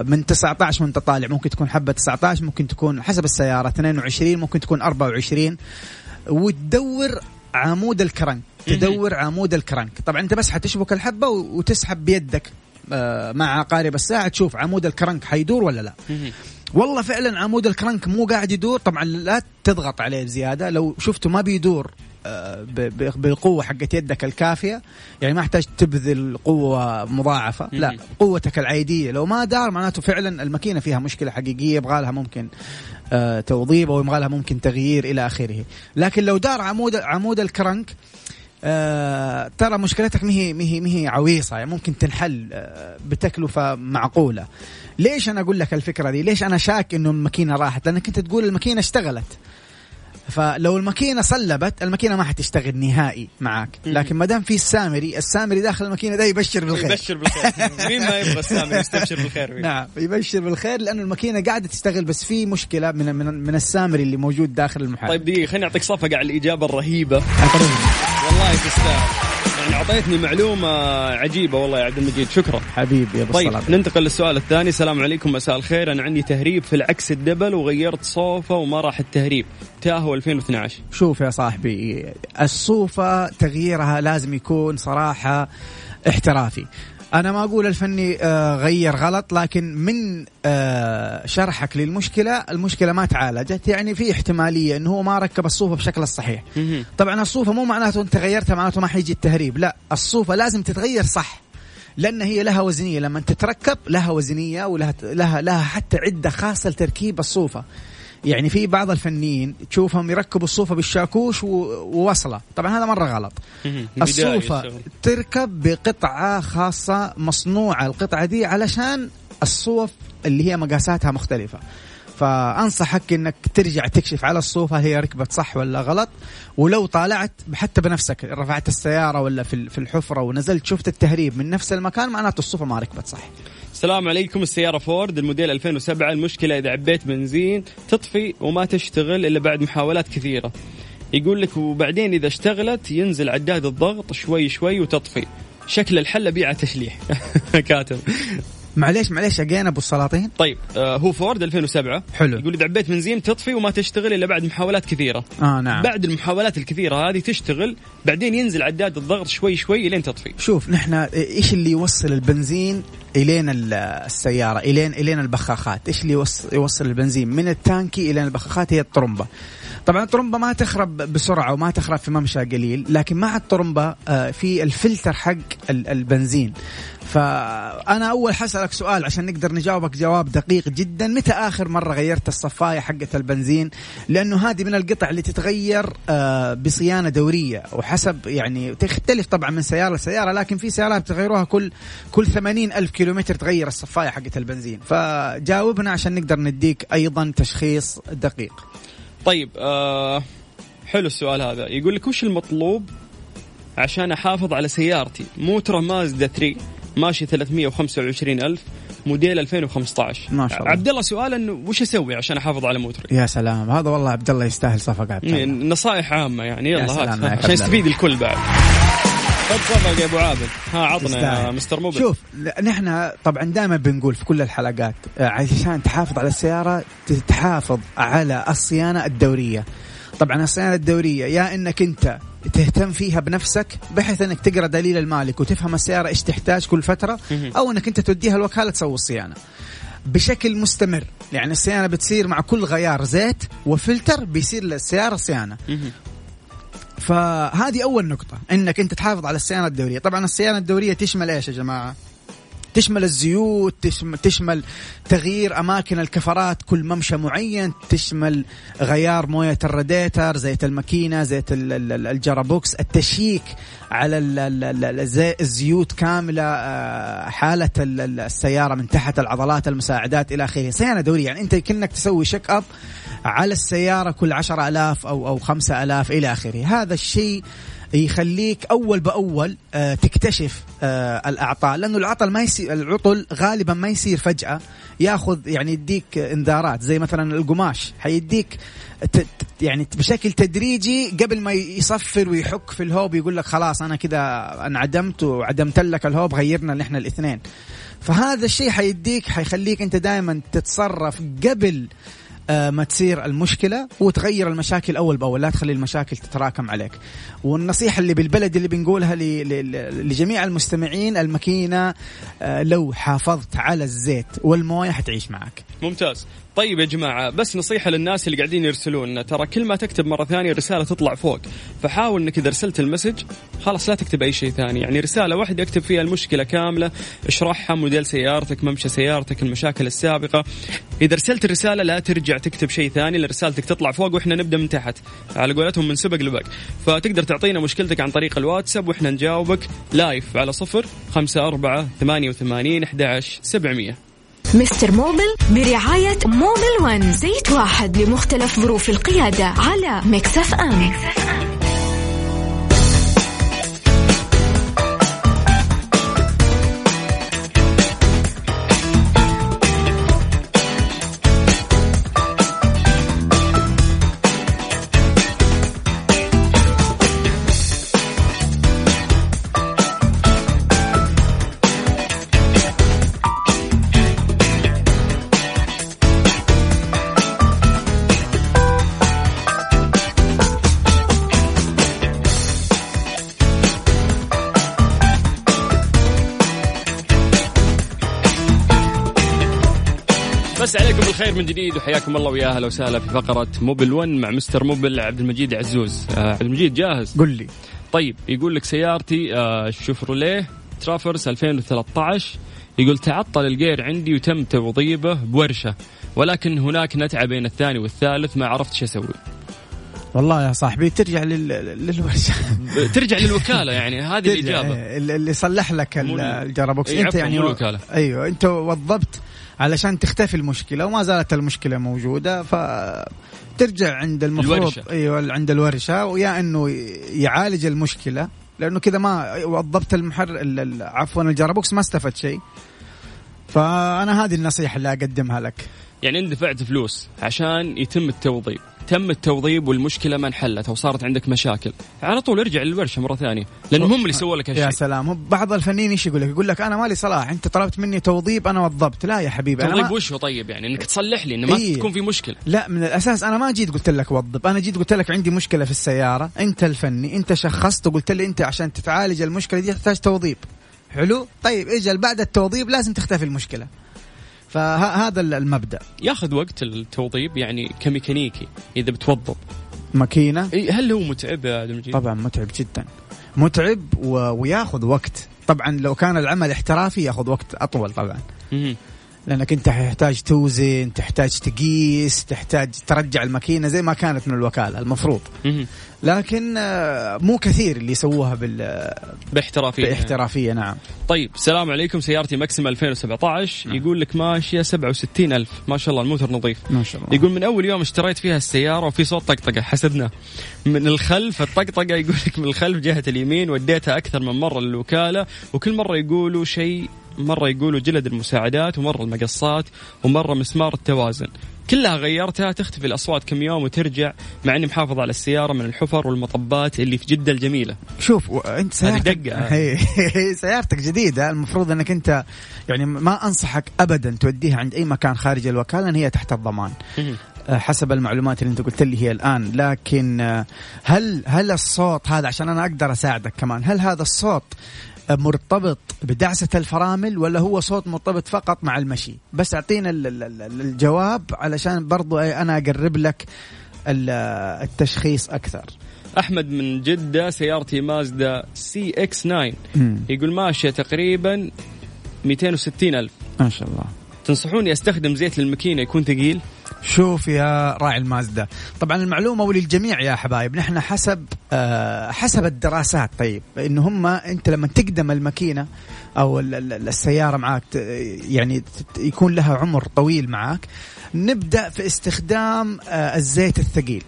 G: من 19 وأنت طالع. ممكن تكون حبة 19 ممكن تكون حسب السيارة 22 ممكن تكون 24 وتدور عمود الكرنك. تدور عمود الكرنك طبعا أنت بس حتشبك الحبه وتسحب بيدك آه مع عقارب الساعة تشوف عمود الكرنك حيدور ولا لا. والله فعلا عمود الكرنك مو قاعد يدور. طبعا لا تضغط عليه زيادة. لو شفته ما بيدور بالقوة حقت يدك الكافية. يعني ما يحتاج تبذل قوة مضاعفة. لا قوتك العادية. لو ما دار معناته فعلا الماكينة فيها مشكلة حقيقية يبغى لها ممكن آه توظيف أو يبغى لها ممكن تغيير إلى آخره. لكن لو دار عمود عمود الكرنك آه ترى مشكلتك مهي مهي مهي عويصة يعني ممكن تنحل آه بتكلفة معقولة. ليش أنا أقول لك الفكرة دي؟ ليش أنا شاك إنه الماكينة راحت؟ لأنك أنت تقول الماكينة اشتغلت. فلو الماكينة صلبت الماكينة ما حتشتغل نهائي معك لكن ما دام في السامري السامري داخل الماكينة ده يبشر بالخير.
B: يبشر بالخير. مين ما يبغى السامري يستبشر بالخير؟
G: نعم يبشر بالخير لأنه الماكينة قاعدة تشتغل بس في مشكلة من من, من السامري اللي موجود داخل المحرك
B: طيب دقيقة خليني أعطيك صفقة على الإجابة الرهيبة. والله تستاهل. يعني أعطيتني معلومة عجيبة والله يا عبد المجيد. شكرا.
G: حبيبي يا
B: طيب ننتقل للسؤال الثاني. السلام عليكم مساء الخير. أنا عندي تهريب في العكس الدبل وغيرت صوفة وما راح التهريب. تاهو 2012
G: شوف يا صاحبي الصوفة تغييرها لازم يكون صراحة احترافي. أنا ما أقول الفني آه، غير غلط لكن من آه، شرحك للمشكلة المشكلة ما تعالجت. يعني في احتمالية إنه هو ما ركب الصوفة بشكل الصحيح. طبعا الصوفة مو معناته أنت غيرتها معناته ما حيجي التهريب. لا الصوفة لازم تتغير صح لأن هي لها وزنية. لما تتركب لها وزنية ولها لها لها حتى عدة خاصة لتركيب الصوفة. يعني في بعض الفنيين تشوفهم يركبوا الصوفة بالشاكوش ووصلة. طبعا هذا مرة غلط.
B: الشغل.
G: تركب بقطعة خاصة مصنوعة القطعة دي علشان الصوف اللي هي مقاساتها مختلفة. فأنصحك أنك ترجع تكشف على الصوفة هل هي ركبت صح ولا غلط. ولو طالعت حتى بنفسك رفعت السيارة ولا في في الحفرة ونزلت شفت التهريب من نفس المكان معناته الصوفة ما ركبت صح.
B: السلام عليكم السيارة فورد الموديل 2007 المشكلة إذا عبيت بنزين تطفي وما تشتغل إلا بعد محاولات كثيرة. يقول لك وبعدين إذا اشتغلت ينزل عداد الضغط شوي شوي وتطفي. شكل الحل بيعة تشليح. كاتب.
G: معليش معليش أجين أبو السلاطين.
B: طيب آه هو فورد 2007
G: حلو.
B: يقول إذا عبيت بنزين تطفي وما تشتغل إلا بعد محاولات كثيرة.
G: آه نعم.
B: بعد المحاولات الكثيرة هذه تشتغل بعدين ينزل عداد الضغط شوي شوي لين تطفي.
G: شوف نحن إيش اللي يوصل البنزين إلين ال- السيارة إلين إلين البخاخات؟ إيش اللي يوصل, يوصل البنزين من التانكي الين البخاخات؟ هي الطرمبة. طبعا الطرمبه ما تخرب بسرعة وما تخرب في ممشى قليل لكن مع الطرمبه آه، في الفلتر حق ال- البنزين. فأنا أول حسألك سؤال عشان نقدر نجاوبك جواب دقيق جدا. متى آخر مرة غيرت الصفايه حقه البنزين؟ لأنه هذه من القطع اللي تتغير آه، بصيانة دورية وحسب يعني تختلف طبعا من سيارة لسيارة لكن في سيارات تغيروها كل كل 80 ألف كيلومتر تغير الصفايه حقه البنزين. فجاوبنا عشان نقدر نديك أيضا تشخيص دقيق.
B: طيب آه حلو السؤال هذا. يقول لك وش المطلوب عشان أحافظ على سيارتي؟ موتره مازدا 3 ماشي 325 ألف موديل 2015
G: ما شاء الله.
B: عبد الله سؤال إنه وش أسوي عشان أحافظ على موتري
G: يا سلام. هذا والله عبد الله يستاهل صفقة عبد الله.
B: نصائح عامة يعني يلا هات عشان يستفيد الكل بعد. خذ صفقة يا أبو عابد ها عطنا يا. مستر موبل
G: شوف نحن طبعا دائما بنقول في كل الحلقات آه، عشان تحافظ على السيارة تحافظ على الصيانة الدورية طبعا الصيانة الدورية يا إنك أنت تهتم فيها بنفسك بحيث إنك تقرأ دليل المالك وتفهم السيارة إيش تحتاج كل
B: فترة.
G: أو إنك أنت توديها الوكاله تسوي الصيانة بشكل مستمر يعني الصيانة بتصير مع كل غيار زيت وفلتر بيصير للسيارة
B: صيانة.
G: فهذه أول نقطة إنك أنت تحافظ على الصيانة الدورية. طبعا الصيانة الدورية تشمل إيش يا جماعة؟ تشمل الزيوت تشمل, تغيير أماكن الكفرات كل ممشى معين تشمل غيار موية الراديتر زيت الماكينة زيت ال- ال- ال- ال gearbox. التشييك على ال- ال- ال- الزي- الزيوت كاملة آه، حالة ال- ال- السيارة من تحت العضلات المساعدات إلى آخره. صيانه دورية. يعني أنت كأنك تسوي check up على السيارة كل عشرة ألاف أو أو خمسة ألاف إلى آخره. هذا الشيء يخليك أول بأول آه، تكتشف آه، الأعطال لأنه العطل ما يصير العطل غالبا ما يصير فجأة. ياخذ يعني يديك انذارات زي مثلا القماش حيديك يعني بشكل تدريجي قبل ما يصفر ويحك في الهوب يقول لك خلاص أنا كذا انعدمت وعدمت لك الهوب غيرنا نحن الاثنين. فهذا الشيء حيديك حيخليك أنت دائما تتصرف قبل ما تصير المشكلة وتغير المشاكل أول بأول. لا تخلي المشاكل تتراكم عليك. والنصيحة اللي بالبلد اللي بنقولها لجميع المستمعين الماكينة آه، لو حافظت على الزيت والموية حتعيش معك.
B: ممتاز. طيب يا جماعة بس نصيحة للناس اللي قاعدين يرسلون. ترى كل ما تكتب مرة ثانية الرسالة تطلع فوق. فحاول إنك إذا ارسلت المسج خلاص لا تكتب أي شيء ثاني. يعني رسالة واحدة اكتب فيها المشكلة كاملة. اشرحها موديل سيارتك ممشى سيارتك المشاكل السابقة. إذا ارسلت الرسالة لا ترجع تكتب شيء ثاني لأن رسالتك تطلع فوق وإحنا نبدأ من تحت. على قولتهم من سبق لبق. فتقدر تعطينا مشكلتك عن طريق الواتساب وإحنا نجاوبك live على صفر خمسة أربعة ثمانية وثمانين أحد عشر سبعمية.
A: مستر موبل برعاية موبل ون زيت واحد لمختلف ظروف القيادة على ميكس أف أم.
B: مسى عليكم بالخير من جديد وحياكم الله ويا أهلا وسهلا في فقرة موبل 1 مع مستر موبل عبد المجيد عزوز. آه عبد المجيد جاهز؟
G: قل لي.
B: طيب يقول لك سيارتي آه شوفروليه ترافرس 2013 يقول تعطل ال gear عندي وتم توظيبه بورشة ولكن هناك نتعة بين الثاني والثالث ما عرفت شو أسوي.
G: والله يا صاحبي ترجع لل... للورشة.
B: ترجع للوكالة يعني هذه الإجابة.
G: إيه، اللي صلح لك ال gearbox.
B: إيه،
G: أنت
B: عفواً،
G: يعني
B: الوكالة.
G: أيوه أنت وظبت علشان تختفي المشكلة وما زالت المشكلة موجودة ف ترجع عند المفروض
B: الورشة.
G: إيوه عند الورشة ويا إنه يعالج المشكلة لأنه كذا ما وظبت المحر ال- ال- عفوا الجرابوكس ما استفدت شيء. فأنا هذه النصيحة اللي أقدمها لك.
B: يعني انت دفعت فلوس عشان يتم التوظيف. تم التوظيف والمشكلة ما انحلت أو صارت عندك مشاكل. على طول ارجع للورشة مرة ثانية لانهم هم اللي سووا لك
G: يا
B: هالشيء
G: سلام. هو بعض الفنانين إيش يقول لك؟ يقول لك أنا مالي صلاح أنت طلبت مني توظيف أنا وظبت. لا يا حبيبي
B: توظيف
G: ما...
B: وش هو طيب يعني؟ إنك تصلح لي انه ما
G: إيه.
B: تكون في مشكلة.
G: لا من الأساس أنا ما جيت قلت لك وظف أنا جيت قلت لك عندي مشكلة في السيارة. أنت الفني أنت شخصت وقلت لي أنت عشان تتعالج المشكلة دي تحتاج توظيف حلو؟ طيب أجل بعد التوظيف لازم تختفي المشكلة. فهذا المبدأ.
B: ياخذ وقت التوظيف يعني كميكانيكي إذا بتوظف. ماكينة؟ هل هو متعب يا عبد المجيد؟
G: طبعا متعب جدا. متعب و... وياخذ وقت. طبعا لو كان العمل احترافي ياخذ وقت أطول طبعا. لأنك أنت تحتاج توزن تحتاج تقيس تحتاج ترجع الماكينة زي ما كانت من الوكالة المفروض. لكن آه، مو كثير اللي يسووها بال...
B: باحترافية.
G: باحترافية نعم.
B: طيب السلام عليكم سيارتي ماكسيما 2017 يقول لك ماشيه 67 ألف. ما شاء الله الموتر نظيف.
G: ما شاء الله.
B: يقول من أول يوم اشتريت فيها السيارة وفي صوت طقطقة حسبناه من الخلف الطقطقة يقول لك من الخلف جهة اليمين وديتها أكثر من مرة للوكالة وكل مرة يقولوا شيء مرة يقولوا جلد المساعدات ومرة المقصات ومرة مسمار التوازن. كلها غيرتها تختفي الأصوات كم يوم وترجع مع إني محافظ على السيارة من الحفر والمطبات اللي في جدة الجميلة.
G: شوف أنت سيارتك
B: دقة.
G: سيارتك جديدة. المفروض إنك أنت يعني ما أنصحك ابدا توديها عند أي مكان خارج الوكالة لأن هي تحت الضمان. آه، حسب المعلومات اللي أنت قلت لي هي الآن. لكن آه، هل هل الصوت هذا عشان أنا أقدر أساعدك كمان هل هذا الصوت مرتبط بدعسة الفرامل ولا هو صوت مرتبط فقط مع المشي. بس ال- الجواب علشان برضو أنا أقرب لك ال- التشخيص أكثر.
B: أحمد من جدة سيارتي مازدا سي إكس 9 يقول ماشية تقريبا 260 ألف.
G: ما شاء الله.
B: تنصحوني أستخدم زيت للماكينة يكون ثقيل؟
G: شوف يا راعي المازدا طبعا المعلومة وللجميع يا حبايب نحن حسب آه حسب الدراسات طيب إنه هم أنت لما تقدم الماكينة أو ال- ال- السيارة معك يعني يكون لها عمر طويل معك نبدأ في استخدام آه الزيت الثقيل.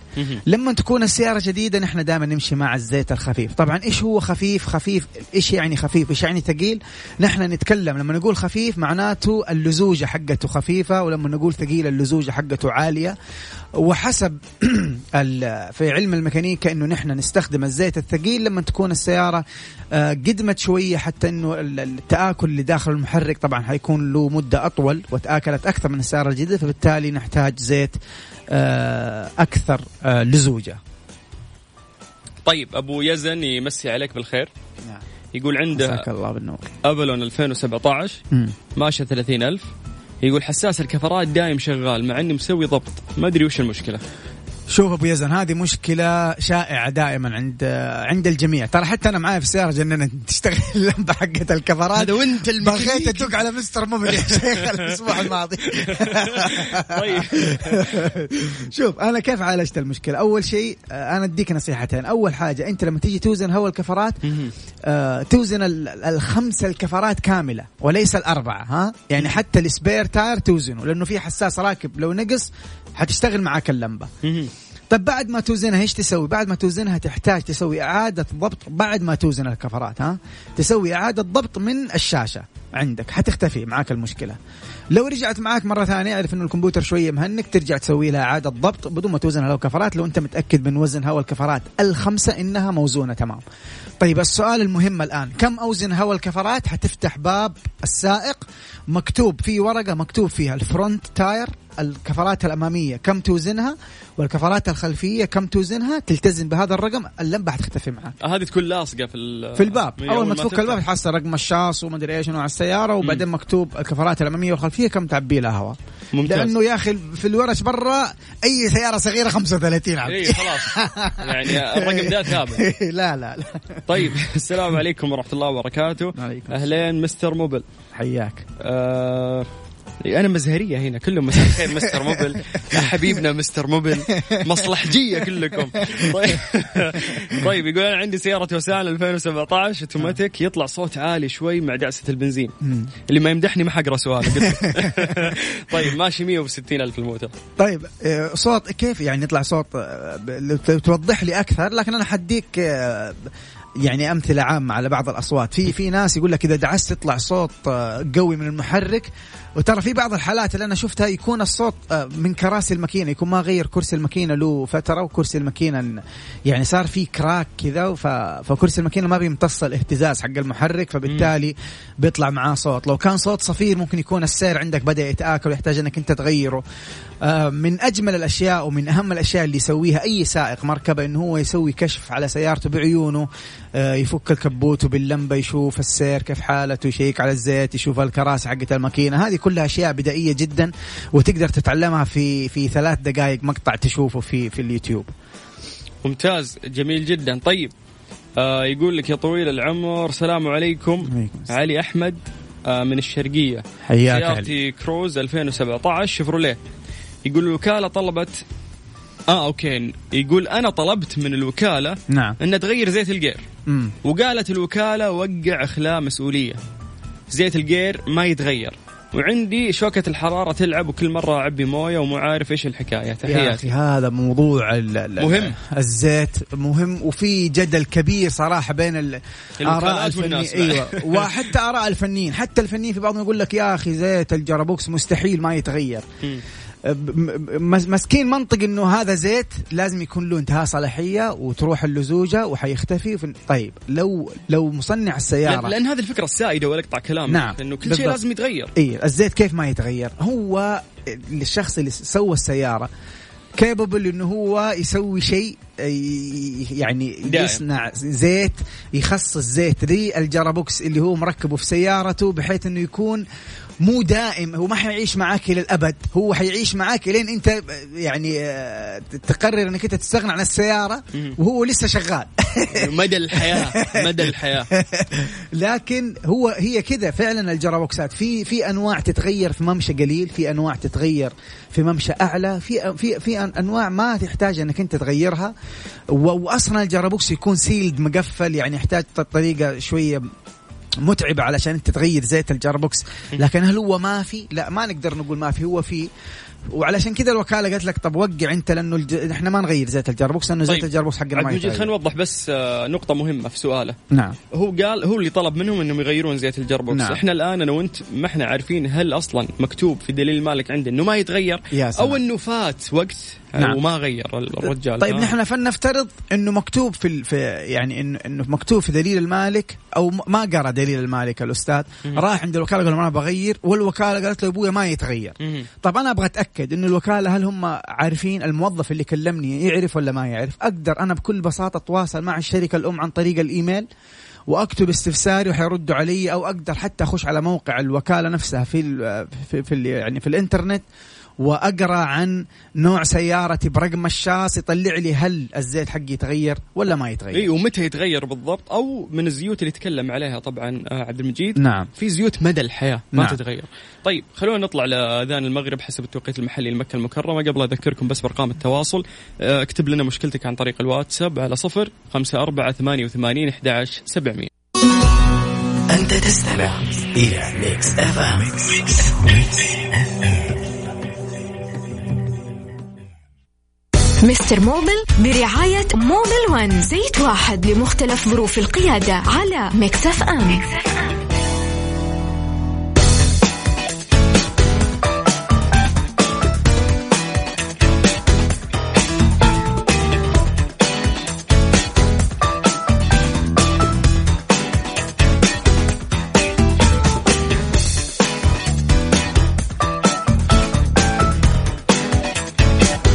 G: لما تكون السيارة جديدة نحن دائما نمشي مع الزيت الخفيف. طبعا إيش هو خفيف؟ خفيف إيش يعني خفيف؟ إيش يعني ثقيل؟ نحن نتكلم لما نقول خفيف معناته اللزوجة حقته خفيفة ولما نقول ثقيل اللزوجة حقته عالية. وحسب ال- في علم الميكانيكا انه نحن نستخدم الزيت الثقيل لما تكون السيارة آه، قدمت شوية حتى إنه ال- التآكل اللي داخل المحرك طبعا حيكون له مدة أطول وتآكلت أكثر من السيارة الجديدة فبالتالي نحتاج زيت آه، أكثر آه، لزوجة
B: طيب أبو يزن يمسي عليك بالخير
G: نعم.
B: يقول عنده
G: الله بالنور
B: أبلون 2017
G: مم.
B: ماشيه 30 ألف يقول حساس الكفرات دايم شغال مع إني مسوي ضبط. ما أدري وش المشكلة.
G: شوف أبو يزن هذه مشكلة شائعة دائما عند عند الجميع. ترى حتى أنا معايا في السيارة جننت. تشتغل اللمبة حقت الكفرات.
B: هذا وأنت
G: بغيت أدق على مستر موبل يا شيخ الأسبوع الماضي.
B: طيب.
G: شوف أنا كيف عالجت المشكلة؟ أول شيء أنا أديك نصيحتين. أول حاجة أنت لما تيجي توزن هواء الكفرات آه، توزن ال- الخمسه الكفرات كاملة وليس الأربعة ها؟ يعني حتى ال spare tire توزنه لأنه في حساس راكب لو نقص حتشتغل معاك اللمبة طيب بعد ما توزنها إيش تسوي؟ بعد ما توزنها تحتاج تسوي إعادة ضبط بعد ما توزن الكفرات ها؟ تسوي إعادة ضبط من الشاشة عندك حتختفي معاك المشكلة. لو رجعت معاك مرة ثانية أعرف إنه الكمبيوتر شوية مهنك ترجع تسوي لها إعادة ضبط بدون ما توزن هواء الكفرات لو أنت متأكد من وزن هواء الكفرات الخمسة إنها موزونة تمام. طيب السؤال المهم الآن كم أوزن هواء الكفرات؟ حتفتح باب السائق مكتوب في ورقة مكتوب فيها الفرونت تاير الكفرات الأمامية كم توزنها والكفرات الخلفية كم توزنها تلتزم بهذا الرقم؟ اللمبة حتختفي معك.
B: هذه تكون لاصقة في ال-
G: في الباب. أول ما. تفك الباب تحصل رقم الشاص ومدري إيش نوع السيارة وبعدين مكتوب الكفرات الأمامية والخلفية كم تعبي لها هواء
B: ممتاز.
G: لأنه يا أخي في الورش برا أي سيارة صغيرة 35 عبد
B: اي خلاص. يعني الرقم ده ثابت
G: لا لا لا.
B: طيب السلام عليكم ورحمة الله وبركاته.
G: عليكم
B: أهلين مستر موبل.
G: حياك.
B: آه أنا مزهرية هنا كلهم مساء الخير مستر موبل يا حبيبنا مستر موبل مصلحجية كلكم. طيب. طيب يقول أنا عندي سيارة نيسان 2017 أوتوماتيك يطلع صوت عالي شوي مع دعسه البنزين. اللي ما يمدحني ما حقرأ سؤاله قلت. طيب ماشي 160 ألف الموتر
G: طيب آه، صوت كيف يعني يطلع صوت؟ آه، توضح لي أكثر لكن أنا حديك آه، يعني أمثلة عامة على بعض الأصوات. في في ناس يقول لك إذا دعست يطلع صوت قوي من المحرك وترى في بعض الحالات اللي أنا شفتها يكون الصوت آه، من كراسي الماكينة يكون ما غير كرسي الماكينة له فترة وكرسي الماكينة يعني صار في كراك كذا فكرسي الماكينة ما بيمتص الاهتزاز حق المحرك فبالتالي بيطلع معاه صوت. لو كان صوت صفير ممكن يكون السير عندك بدأ يتآكل ويحتاج إنك أنت تغيره. آه، من أجمل الأشياء ومن أهم الأشياء اللي يسويها أي سائق مركبة إنه هو يسوي كشف على سيارته بعيونه آه، يفك الكبوت باللمبه يشوف السير كيف حالته يشيك على الزيت يشوف الكراسي حقت الماكينة. هذه كلها أشياء بدائية جدا وتقدر تتعلمها في في ثلاث دقائق مقطع تشوفه في في اليوتيوب.
B: ممتاز جميل جدا. طيب آه يقول لك يا طويل العمر السلام عليكم. علي أحمد آه من الشرقية.
G: حياك.
B: سيارتي كروز 2017 شيفروليه. يقول الوكالة طلبت آه أوكي. يقول أنا طلبت من الوكالة
G: نعم.
B: إن تغير زيت ال gear.
G: مم.
B: وقالت الوكالة وقع اخلاء مسؤولية. زيت ال gear ما يتغير. وعندي شوكة الحرارة تلعب وكل مرة أعبي موية ومو عارف إيش الحكاية.
G: يا
B: تحياتي.
G: أخي هذا موضوع ال- ال-
B: مهم.
G: الزيت مهم وفي جدل كبير صراحة بين ال-
B: الوكالات
G: آراء الفنيين
B: والناس.
G: أيوه. وحتى آراء الفنيين. حتى الفنيين في بعضهم يقول لك يا أخي زيت الجرابوكس مستحيل ما يتغير.
B: مم.
G: ب- م- مس- مسكين منطق إنه هذا زيت لازم يكون له انتهاء صلاحية وتروح اللزوجة وحيختفي في طيب لو لو مصنع السيارة
B: لأن هذه الفكرة السائدة ولا أقطع كلامك
G: نعم.
B: إنه كل شيء. لازم يتغير
G: إي الزيت كيف ما يتغير هو الشخص اللي سوى السيارة capable إنه هو يسوي شيء يعني
B: دائم.
G: يصنع زيت يخصص زيت لل gearbox اللي هو مركبه في سيارته بحيث إنه يكون مو دائم هو ما حيعيش معاك إلى الأبد. هو حيعيش معاك لين أنت يعني آه، تقرر إنك أنت تستغنى عن
B: السيارة.
G: وهو لسه شغال.
B: مدى الحياة مدى الحياة.
G: لكن هو هي كذا فعلا الجرابوكسات. في في أنواع تتغير في ممشى قليل في أنواع تتغير في ممشى أعلى في في في أنواع ما تحتاج إنك أنت تغيرها. واصلا ال gearbox يكون sealed مقفل يعني يحتاج طريقة شوية متعبة علشان انت تغير زيت ال gearbox لكن هل هو ما في؟ لا ما نقدر نقول ما في. هو في وعلشان كذا الوكالة قالت لك طب وقع انت لأنه الج... إحنا ما نغير زيت ال gearbox لأنه زيت
B: طيب.
G: ال gearbox حقنا
B: عبد المجيد خلينا
G: يتغير
B: نوضح بس آه، نقطة مهمة في سؤاله.
G: نعم.
B: هو قال هو اللي طلب منهم إنهم يغيرون زيت الجربوكس
G: نعم.
B: إحنا الآن أنا وأنت ما إحنا عارفين هل أصلا مكتوب في دليل المالك عنده إنه ما يتغير
G: يا سلام.
B: أو إنه فات وقت
G: نعم.
B: وما غير الرجال
G: طيب
B: آه.
G: نحن فلنفترض إنه مكتوب في, في يعني إنه مكتوب في دليل المالك أو ما قرأ دليل المالك الأستاذ
B: مم.
G: راح عند الوكالة قال أنا بغير والوكالة قالت له يا أبويا ما يتغير
B: مهم.
G: طب أنا أبغى أتأكد انه الوكالة هل هم عارفين الموظف اللي كلمني يعرف ولا ما يعرف أقدر أنا بكل بساطة أتواصل مع الشركة الأم عن طريق الإيميل وأكتب استفساري وحيردوا علي أو أقدر حتى أخش على موقع الوكالة نفسها في ال في, في ال- يعني في الإنترنت وأقرأ عن نوع سيارتي برقم الشاص يطلع لي هل الزيت حقي يتغير ولا ما يتغير.
B: اي ومتى يتغير بالضبط؟ أو من الزيوت اللي تكلم عليها طبعا آه، عبد المجيد.
G: نعم.
B: في زيوت مدى الحياة ما
G: نعم.
B: تتغير. طيب خلونا نطلع لأذان المغرب حسب التوقيت المحلي لمكة المكرمة. قبل أذكركم بس بأرقام التواصل آه، اكتب لنا مشكلتك عن طريق الواتساب على صفر خمسة أربعة ثمانية وثمانين أحد عشر سبعمية.
E: أنت تستمع إلى ميكس أف أم
A: مستر موبل برعاية موبل ون زيت واحد لمختلف ظروف القيادة على ميكس أف أم, أم.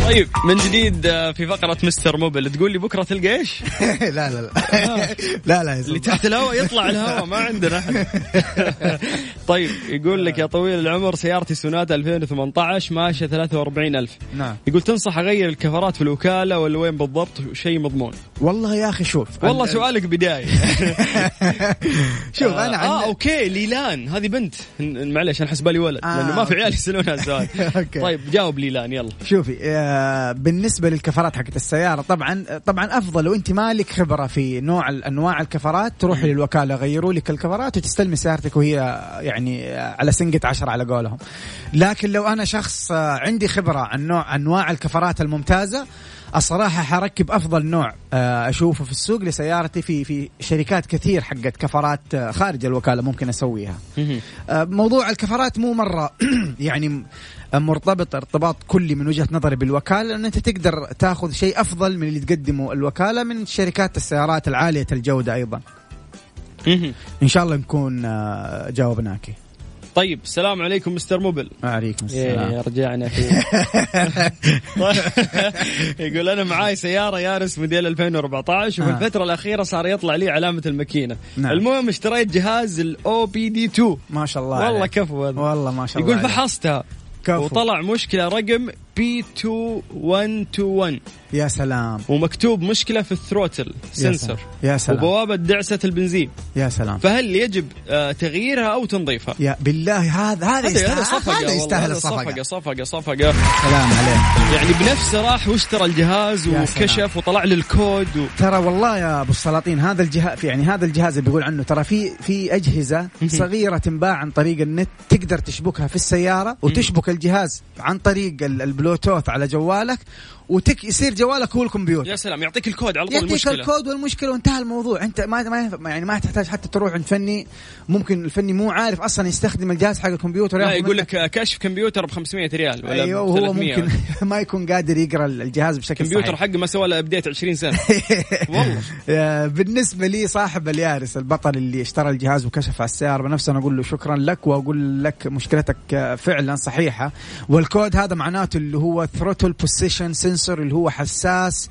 B: طيب من جديد آه، في فقرة مستر موبل. تقول لي بكرة تلقى إيش؟
G: لا لا لا. لا لا يا
B: اللي. تحت الهواء يطلع الهواء ما عندنا إحنا. طيب يقول لك يا طويل العمر سيارتي سوناتا 2018 ماشية 43000
G: نعم.
B: يقول تنصح أغير الكفرات في الوكالة ولا وين بالضبط؟ شيء مضمون.
G: والله يا أخي شوف
B: والله
G: ال-
B: سؤالك بداية.
G: شوف أنا
B: آه
G: عن
B: أوكي ليلان. هذه بنت. معليش أنا حسبالي ولد
G: آه،
B: لأنه ما في. عيال يسالون هالسؤال. طيب جاوب ليلان يلا.
G: شوفي آه، بالنسبة للكفرات حقت السيارة طبعا طبعا أفضل لو انت مالك خبرة في نوع أنواع الكفرات تروحي للوكالة يغيروا لك الكفرات وتستلمي سيارتك وهي يعني على سنقة عشرة على قولهم. لكن لو أنا شخص عندي خبرة عن نوع أنواع الكفرات الممتازة الصراحة حركب أفضل نوع آه، أشوفه في السوق لسيارتي في في شركات كثير حقت كفرات آه، خارج الوكالة ممكن أسويها. آه، موضوع الكفرات مو مرة يعني مرتبط ارتباط كلي من وجهة نظري بالوكالة لأن أنت تقدر تاخذ شيء أفضل من اللي تقدمه الوكالة من شركات السيارات العالية الجودة أيضا. إن شاء الله نكون آه، جاوبناك.
B: طيب السلام عليكم مستر موبل
G: وعليكم
B: يا
G: السلام.
B: رجعنا في يقول أنا معاي سيارة يارس موديل 2014 وفي
G: آه.
B: الفترة الأخيرة صار يطلع لي علامة الماكينة
G: نعم.
B: المهم اشتريت جهاز ال OBD 2
G: ما شاء الله
B: والله
G: عليك.
B: كفو هذا
G: والله ما شاء الله
B: يقول. فحصتها
G: كفو.
B: وطلع مشكلة رقم P 2121
G: يا سلام.
B: ومكتوب مشكلة في ال throttle sensor
G: يا سلام.
B: وبوابة دعسة البنزين.
G: يا سلام.
B: فهل يجب آه، تغييرها أو تنظيفها؟
G: يا بالله هذا هذا يستاهل
B: صفقة
G: هذا يستاهل
B: صفقة صفقة صفقة.
G: سلام عليك.
B: يعني بنفسه راح واشترى الجهاز وكشف. وطلع لي الكود و...
G: ترى والله يا أبو السلاطين هذا الجهاز يعني هذا الجهاز اللي بيقول عنه ترى في في أجهزة صغيرة تنباع عن طريق النت تقدر تشبكها في السيارة وتشبك الجهاز عن طريق ال- البلوتوث على جوالك وتك يصير جوالك هو الكمبيوتر.
B: يا سلام يعطيك الكود على طول
G: يعطيك
B: المشكلة.
G: الكود والمشكلة وانتهى الموضوع. انت ما ما يعني ما تحتاج حتى تروح عند فني ممكن الفني مو عارف أصلا يستخدم الجهاز حق الكمبيوتر
B: لا يقول لك كشف كمبيوتر ب 500 ريال ولا أيوه
G: وهو
B: 300
G: ممكن. ما يكون قادر يقرأ الجهاز بشكل
B: الكمبيوتر
G: صحيح
B: حقه ما سوى له update 20 سنة. والله.
G: بالنسبة لي صاحب اليارس البطل اللي اشترى الجهاز وكشف على السيارة بنفسه أنا أقول له شكرا لك وأقول لك مشكلتك فعلا صحيحة. والكود هذا معناته اللي هو throttle position sensor اللي هو حساس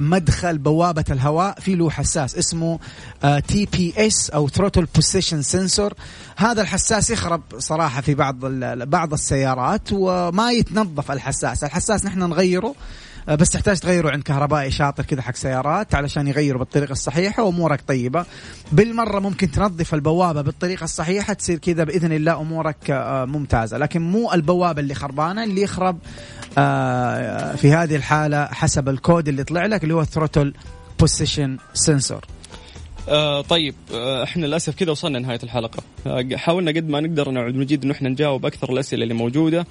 G: مدخل بوابة الهواء. في له حساس اسمه TPS أو throttle position sensor هذا الحساس يخرب صراحة في بعض بعض السيارات وما يتنظف الحساس. الحساس نحن نغيره بس تحتاج تغيره عند كهربائي شاطر كذا حق سيارات علشان يغيره بالطريقة الصحيحة وأمورك طيبة. بالمرة ممكن تنظف البوابة بالطريقة الصحيحة تصير كذا بإذن الله أمورك آه، ممتازة. لكن مو البوابة اللي خربانة اللي يخرب آه، في هذه الحالة حسب الكود اللي طلع لك اللي هو throttle position sensor
B: آه طيب آه إحنا للأسف كذا وصلنا نهايه الحلقة. آه حاولنا قد ما نقدر ان عبد المجيد انه إحنا نجاوب أكثر الأسئلة اللي موجودة.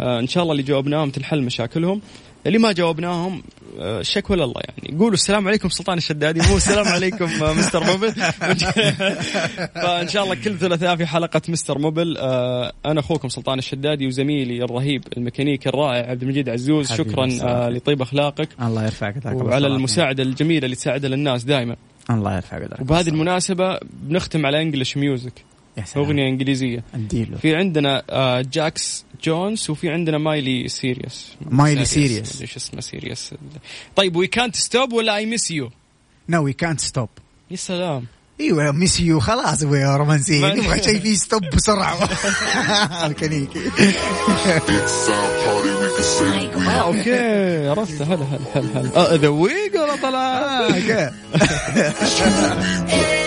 B: آه إن شاء الله اللي جاوبناهم تنحل مشاكلهم. اللي ما جاوبناهم آه شكوى لله يعني. قولوا السلام عليكم سلطان الشدادي مو السلام عليكم آه مستر موبيل فإن شاء الله كل ثلاثاء في حلقة مستر موبيل آه أنا أخوكم سلطان الشدادي وزميلي الرهيب الميكانيكي الرائع عبد المجيد عزوز. شكرا. آه لطيب أخلاقك.
G: الله يرفعك
B: وعلى المساعدة الجميلة اللي تساعدها للناس دائما
G: الله يرفع قدرك
B: وبهذه المناسبة بنختم على English music
G: يا سلام.
B: أغنية إنجليزية.
G: اديله.
B: في عندنا آه، جاكس جونز وفي عندنا مايلي سايرس
G: مايلي سايرس.
B: إيش اسمه سيريس طيب وي كانت ستوب ولا اي miss you
G: نو وي كانت stop
B: يا سلام.
G: أيوه ميس يو خلاص يا رومانسيه
B: ما-
G: نبغى شيء فيه ستوب بسرعة. الميكانيكي
B: آه أوكي. عرفت. هلا هلا هلا هلا. ذا ويق ولا طلع.
G: آه،